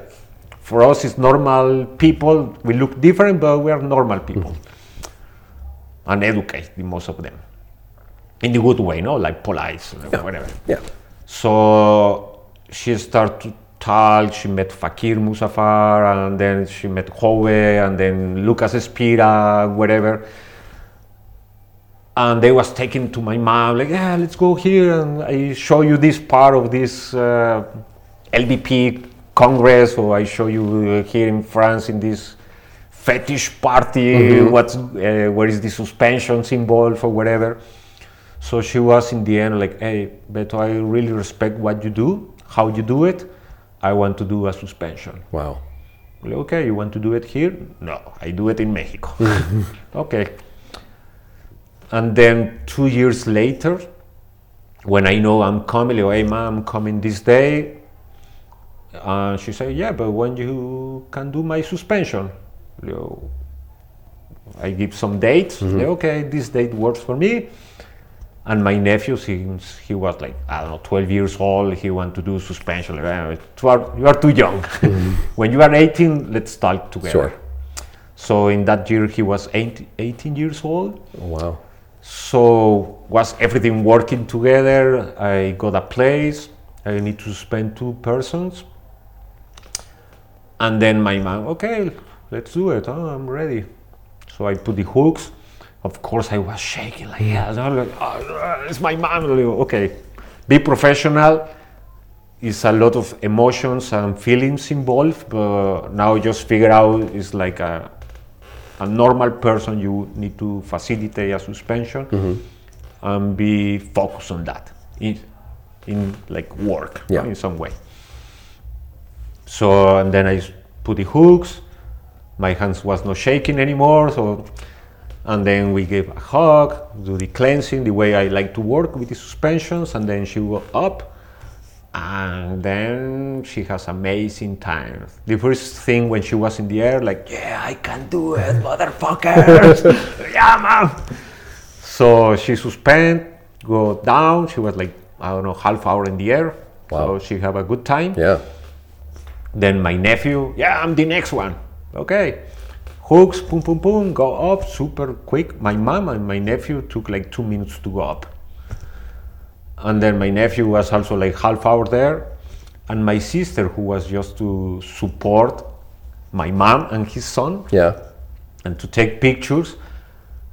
For us, it's normal people. We look different, but we are normal people. And educate the most of them in the good way, no, like polite, like, whatever. Yeah. So she started to talk. She met Fakir Musafar, and then she met Hove, and then Lukas Zpira, whatever. And they was taken to my mom, like, yeah, let's go here, and I show you this part of this uh, LDP Congress, or I show you uh, here in France in this fetish party, what's uh, where is the suspensions involved or whatever. So she was in the end like, hey, Beto, I really respect what you do, how you do it. I want to do a suspension. Wow. Like, okay, you want to do it here? No, I do it in Mexico. okay. And then two years later, when I know I'm coming, like, hey, mom, I'm coming this day. Uh, she said, yeah, but when you can do my suspension? I give some dates. Like, okay, this date works for me. And my nephew, since he was like, I don't know, 12 years old, he wanted to do suspension. Like, "Ah, you are, you are too young. when you are 18, let's talk together. Sure. So in that year, he was 18, 18 years old. Oh, wow. So was everything working together? I got a place. I need to spend two persons. And then my mom, okay, let's do it. Oh, I'm ready. So I put the hooks. Of course, I was shaking like, yeah, like, "Oh, it's my mom. Okay, be professional. It's a lot of emotions and feelings involved, but now just figure out it's like a, a normal person. You need to facilitate a suspension mm-hmm. and be focused on that in, in like work Yeah. in some way. So and then I put the hooks. My hands was not shaking anymore. So and then we gave a hug, do the cleansing, the way I like to work with the suspensions, and then she go up, and then she has amazing time. The first thing when she was in the air, like, yeah, I can do it, motherfuckers, yeah, man. So she suspend, go down. She was like, I don't know, half hour in the air. Wow. So she have a good time. Yeah. Then my nephew, yeah, I'm the next one. Okay. Hooks, boom, boom, boom, go up super quick. My mom and my nephew took like two minutes to go up. And then my nephew was also like half hour there. And my sister, who was just to support my mom and his son Yeah. and to take pictures.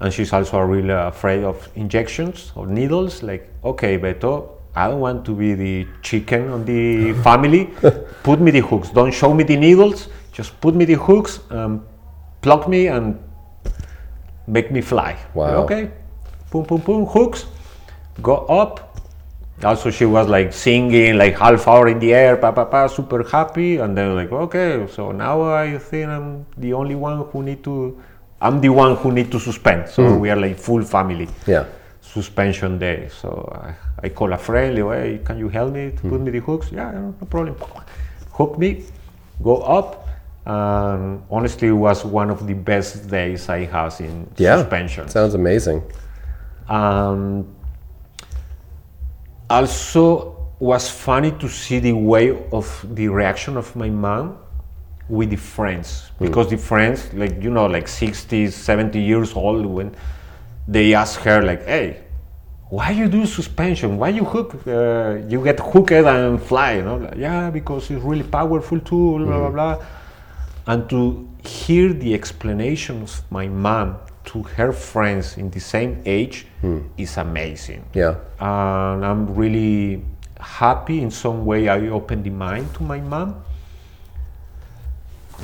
And she's also really afraid of injections or needles. Like, okay, Beto, I don't want to be the chicken on the family. put me the hooks. Don't show me the needles. Just put me the hooks, um, plug me, and make me fly. Wow. Okay. Boom, boom, boom. Hooks. Go up. Also, she was like singing, like half hour in the air, pa pa pa, super happy. And then like, okay, so now I think I'm the only one who need to. I'm the one who need to suspend. So we are like full family Yeah. suspension day. So I, I call a friend, hey, can you help me to put me the hooks? Yeah, no no problem. Hook me, go up. And honestly, it was one of the best days I have in Yeah. suspension. Sounds amazing. Um, also, was funny to see the way of the reaction of my mom with the friends because the friends, like you know, like 60, 70 years old, when they ask her, like, "Hey, why you do suspension? Why you hook? Uh, you get hooked and fly?" You know, like, yeah, because it's really powerful tool, blah blah blah. And to hear the explanations of my mom to her friends in the same age is amazing Yeah. and I'm really happy in some way I opened the mind to my mom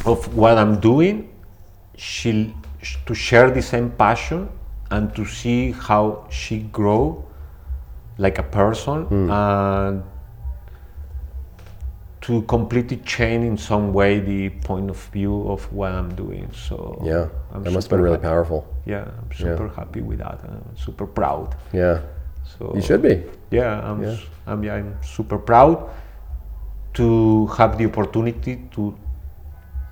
of what I'm doing she to share the same passion and to see how she grow like a person and to completely change in some way the point of view of what I'm doing so Yeah. I'm that must have been really happy. powerful. yeah I'm super happy with that I'm super proud Yeah. so You should be. yeah, I'm, Yeah. I'm, yeah, I'm super proud to have the opportunity to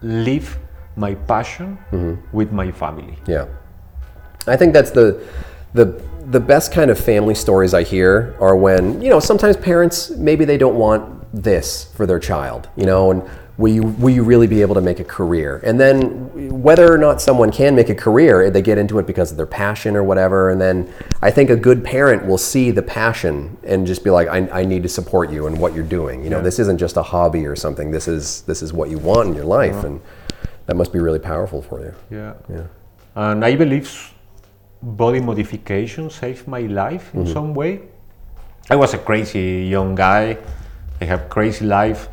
live my passion Mm-hmm. with my family. Yeah. I think that's the the the best kind of family stories I hear are when, you know, sometimes parents maybe they don't want this for their child, you know, and will you will you really be able to make a career? And then whether or not someone can make a career, eh, they get into it because of their passion or whatever, and then I think a good parent will see the passion and just be like I, I need to support you in what you're doing. You know, this isn't just a hobby or something. This is this is what you want in your life and that must be really powerful for you. Yeah. Yeah. And I believe body modification saved my life in mm-hmm. some way. I was a crazy young guy. I have crazy life,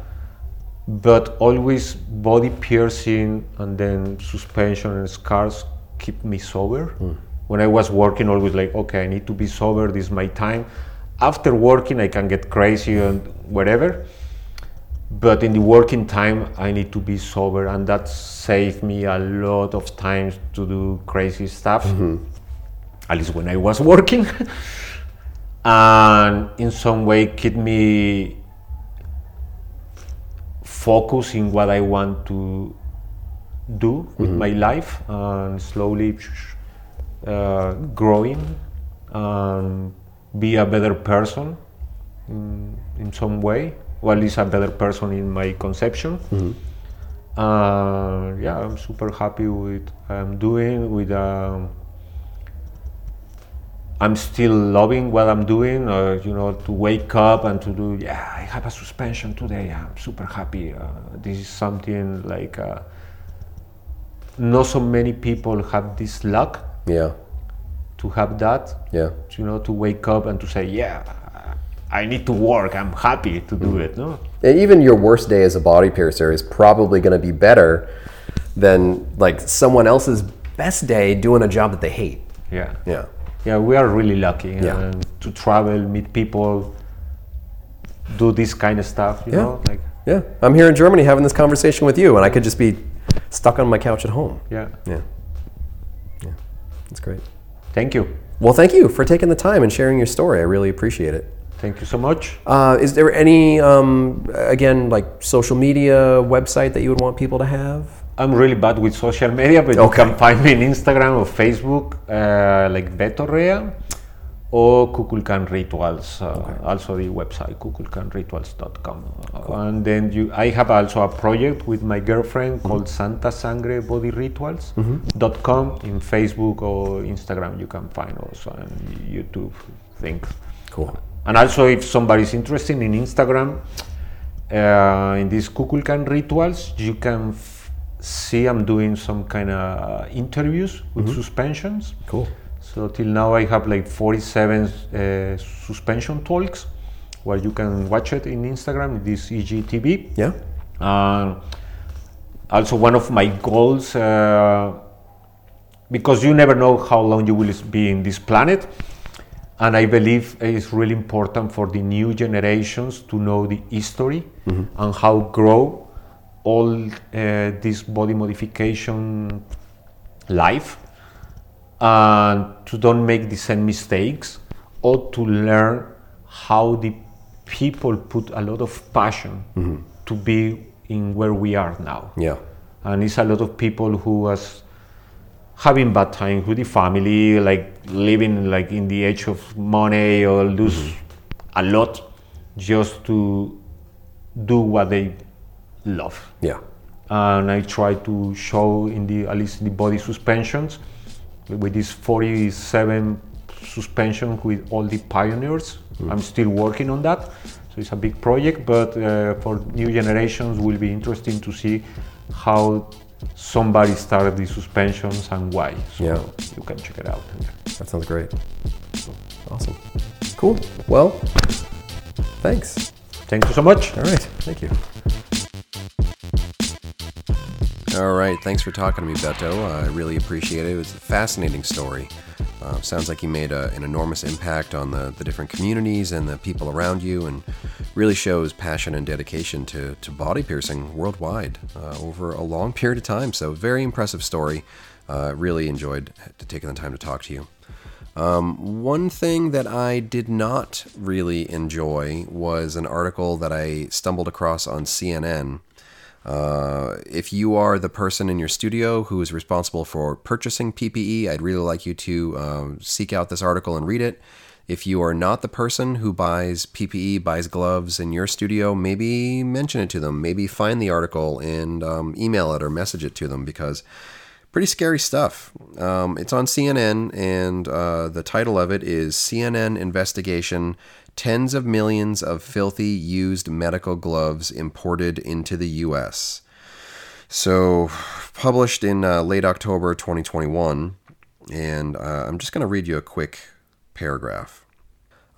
but always body piercing and then suspension and scars keep me sober. Mm. When I was working, always like, okay, I need to be sober. This is my time. After working, I can get crazy and whatever but in the working time i need to be sober and that saved me a lot of times to do crazy stuff mm-hmm. At least when i was working. And in some way keep me focused in what i want to do with my life and slowly uh, growing and be a better person in, in some way or at least a better person in my conception. Uh, yeah i'm super happy with what i'm doing with um, i'm still loving what i'm doing uh, you know to wake up and to do yeah i have a suspension today i'm super happy uh, this is something like uh, not so many people have this luck Yeah. to have that Yeah. you know to wake up and to say yeah i need to work i'm happy to do it no And even your worst day as a body piercer is probably going to be better than like someone else's best day doing a job that they hate. yeah Yeah. Yeah we are really lucky Yeah. and to travel meet people do this kind of stuff you Yeah. know like Yeah. I'm here in Germany having this conversation with you, and I could just be stuck on my couch at home. yeah Yeah. Yeah. That's great. thank you Well, thank you for taking the time and sharing your story. I really appreciate it. Thank you so much. Uh, is there any, um, again, like social media website that you would want people to have? I'm really bad with social media, but you can find me on Instagram or Facebook, uh, like Beto Rea or Kukulkan Rituals. Uh, Also the website kukulkanrituals.com. Uh, and then you, I have also a project with my girlfriend called Santa Sangre Body Rituals.com in Facebook or Instagram. You can find also and YouTube things. Cool. And also, if somebody's interested in Instagram, uh, in these Kukulkan rituals, you can see I'm doing some kind of interviews with suspensions. Cool. So till now, I have like 47 uh, suspension talks, where you can watch it in Instagram. This EGTV. Yeah. Uh, also, one of my goals, uh, because you never know how long you will be in this planet, and I believe it's really important for the new generations to know the history and how grow all uh, this body modification life, and to don't make the same mistakes, or to learn how the people put a lot of passion to be in where we are now. Yeah. and it's a lot of people who was having bad times with the family like living like in the edge of money or lose a lot just to do what they love Yeah. and i try to show in the at least the body suspensions with this 47 suspension with all the pioneers i'm still working on that so it's a big project but uh, for new generations will be interesting to see how somebody started the suspensions and why so Yeah. you can check it out That sounds great. Awesome. Cool. Well, thanks. thank you so much All right. Thank you. All right. Thanks for talking to me, Beto. Uh, I really appreciate it. It was a fascinating story. Uh, sounds like you made a, an enormous impact on the, the different communities and the people around you, and really shows passion and dedication to, to body piercing worldwide uh, over a long period of time. So, very impressive story. Uh, really enjoyed taking the time to talk to you. Um, one thing that I did not really enjoy was an article that I stumbled across on CNN. Uh, if you are the person in your studio who is responsible for purchasing PPE, I'd really like you to um, seek out this article and read it. If you are not the person who buys PPE, buys gloves in your studio, maybe mention it to them. Maybe find the article and um, email it or message it to them because pretty scary stuff. Um, it's on CNN, and uh, the title of it is CNN Investigation Tens of Millions of Filthy Used Medical Gloves Imported into the U.S. So, published in uh, late October 2021, and uh, I'm just going to read you a quick paragraph.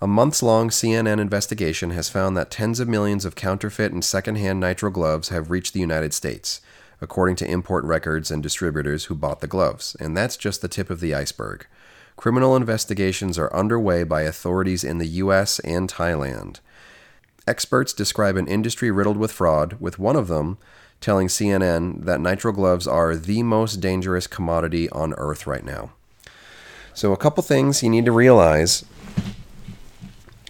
A months long CNN investigation has found that tens of millions of counterfeit and secondhand nitrile gloves have reached the United States, according to import records and distributors who bought the gloves, and that's just the tip of the iceberg. Criminal investigations are underway by authorities in the US and Thailand. Experts describe an industry riddled with fraud, with one of them telling CNN that nitrile gloves are the most dangerous commodity on earth right now. So, a couple things you need to realize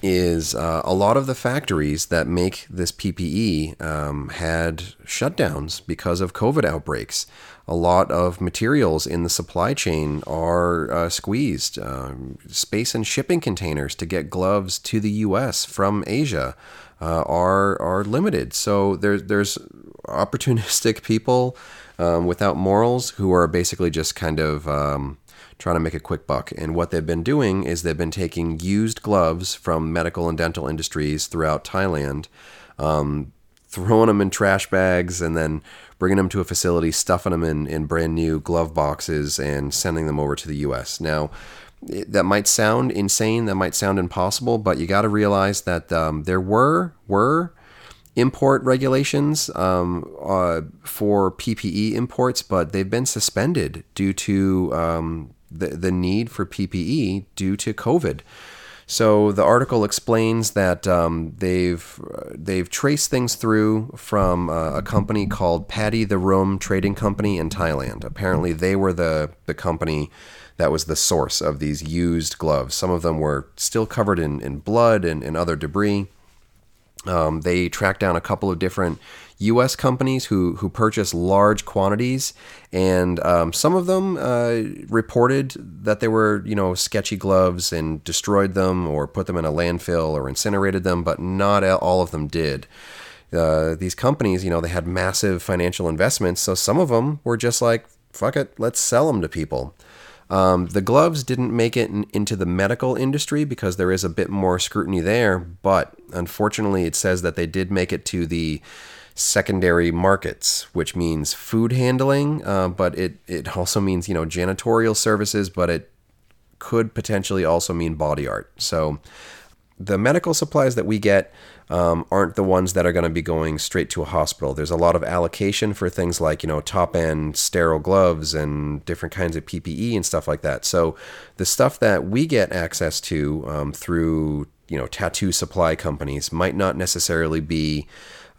is uh, a lot of the factories that make this PPE um, had shutdowns because of COVID outbreaks. A lot of materials in the supply chain are uh, squeezed. Um, space and shipping containers to get gloves to the U.S. from Asia uh, are are limited. So there's there's opportunistic people um, without morals who are basically just kind of um, trying to make a quick buck. And what they've been doing is they've been taking used gloves from medical and dental industries throughout Thailand, um, throwing them in trash bags, and then bringing them to a facility, stuffing them in, in brand new glove boxes, and sending them over to the US. Now, that might sound insane, that might sound impossible, but you got to realize that um, there were were import regulations um, uh, for PPE imports, but they've been suspended due to um, the the need for PPE due to COVID. So the article explains that um, they've they've traced things through from uh, a company called Paddy the Room Trading Company in Thailand. Apparently, they were the the company that was the source of these used gloves. Some of them were still covered in, in blood and, and other debris. Um, they tracked down a couple of different U.S. companies who who purchase large quantities, and um, some of them uh, reported that they were you know sketchy gloves and destroyed them or put them in a landfill or incinerated them, but not all of them did. Uh, these companies, you know, they had massive financial investments, so some of them were just like, "Fuck it, let's sell them to people." Um, the gloves didn't make it in, into the medical industry because there is a bit more scrutiny there, but unfortunately, it says that they did make it to the secondary markets, which means food handling, uh, but it, it also means, you know, janitorial services, but it could potentially also mean body art. So the medical supplies that we get um, aren't the ones that are going to be going straight to a hospital. There's a lot of allocation for things like, you know, top end sterile gloves and different kinds of PPE and stuff like that. So the stuff that we get access to um, through, you know, tattoo supply companies might not necessarily be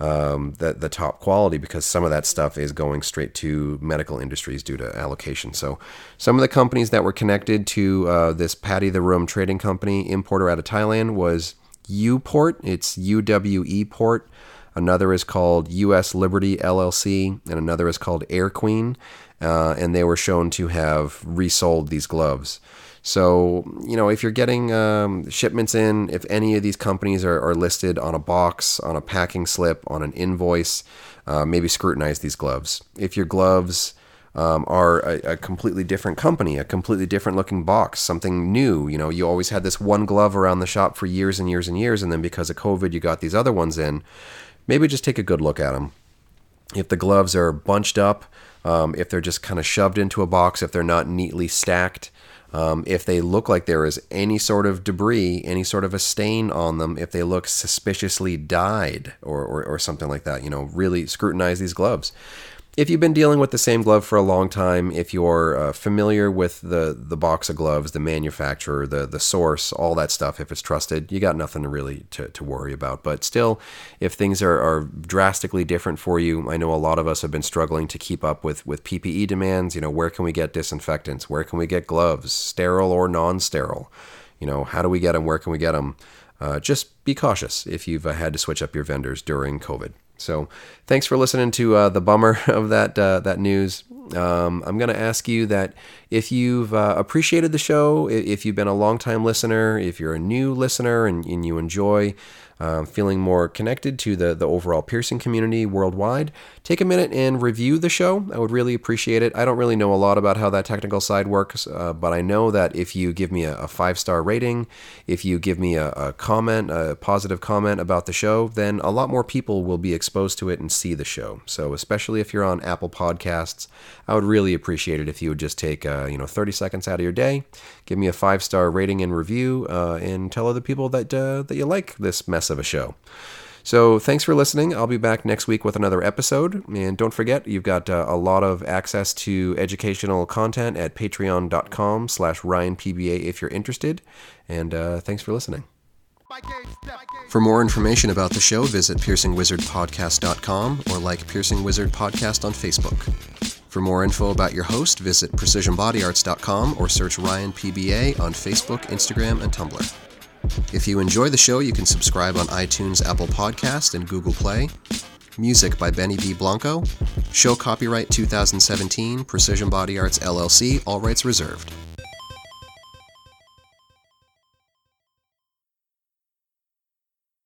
um, the, the top quality because some of that stuff is going straight to medical industries due to allocation. So some of the companies that were connected to uh, this Paddy the Room trading company importer out of Thailand was Uport. It's UWE Port. Another is called US Liberty LLC, and another is called Air Queen. Uh, and they were shown to have resold these gloves. So, you know, if you're getting um, shipments in, if any of these companies are, are, listed on a box, on a packing slip, on an invoice, uh, maybe scrutinize these gloves. If your gloves um, are a, a, completely different company, a completely different looking box, something new. You know, you always had this one glove around the shop for years and years and years, and then because of COVID, you got these other ones in. Maybe just take a good look at them. If the gloves are bunched up, um, if they're just kind of shoved into a box, if they're not neatly stacked, um, if they look like there is any sort of debris, any sort of a stain on them, if they look suspiciously dyed or, or, or something like that, you know, really scrutinize these gloves if you've been dealing with the same glove for a long time, if you're uh, familiar with the the box of gloves, the manufacturer, the the source, all that stuff, if it's trusted, you got nothing to really to, to worry about. But still, if things are, are drastically different for you, I know a lot of us have been struggling to keep up with with PPE demands. You know, where can we get disinfectants? Where can we get gloves, sterile or non-sterile? You know, how do we get them? Where can we get them? Uh, just be cautious if you've uh, had to switch up your vendors during COVID. So, thanks for listening to uh, the bummer of that uh, that news. Um, I'm going to ask you that if you've uh, appreciated the show, if you've been a long time listener, if you're a new listener and, and you enjoy um, feeling more connected to the, the overall piercing community worldwide, take a minute and review the show. I would really appreciate it. I don't really know a lot about how that technical side works, uh, but I know that if you give me a, a five star rating, if you give me a, a, comment, a positive comment about the show, then a lot more people will be exposed to it and see the show. So, especially if you're on Apple Podcasts, I would really appreciate it if you would just take uh, you know 30 seconds out of your day, give me a five star rating and review, uh, and tell other people that uh, that you like this mess of a show. So thanks for listening. I'll be back next week with another episode. And don't forget, you've got uh, a lot of access to educational content at patreon.com slash ryanpba if you're interested. And uh, thanks for listening. For more information about the show, visit piercingwizardpodcast.com or like Piercing Wizard Podcast on Facebook. For more info about your host, visit precisionbodyarts.com or search Ryan PBA on Facebook, Instagram, and Tumblr. If you enjoy the show, you can subscribe on iTunes, Apple Podcast, and Google Play. Music by Benny B. Blanco. Show copyright 2017, Precision Body Arts LLC, all rights reserved.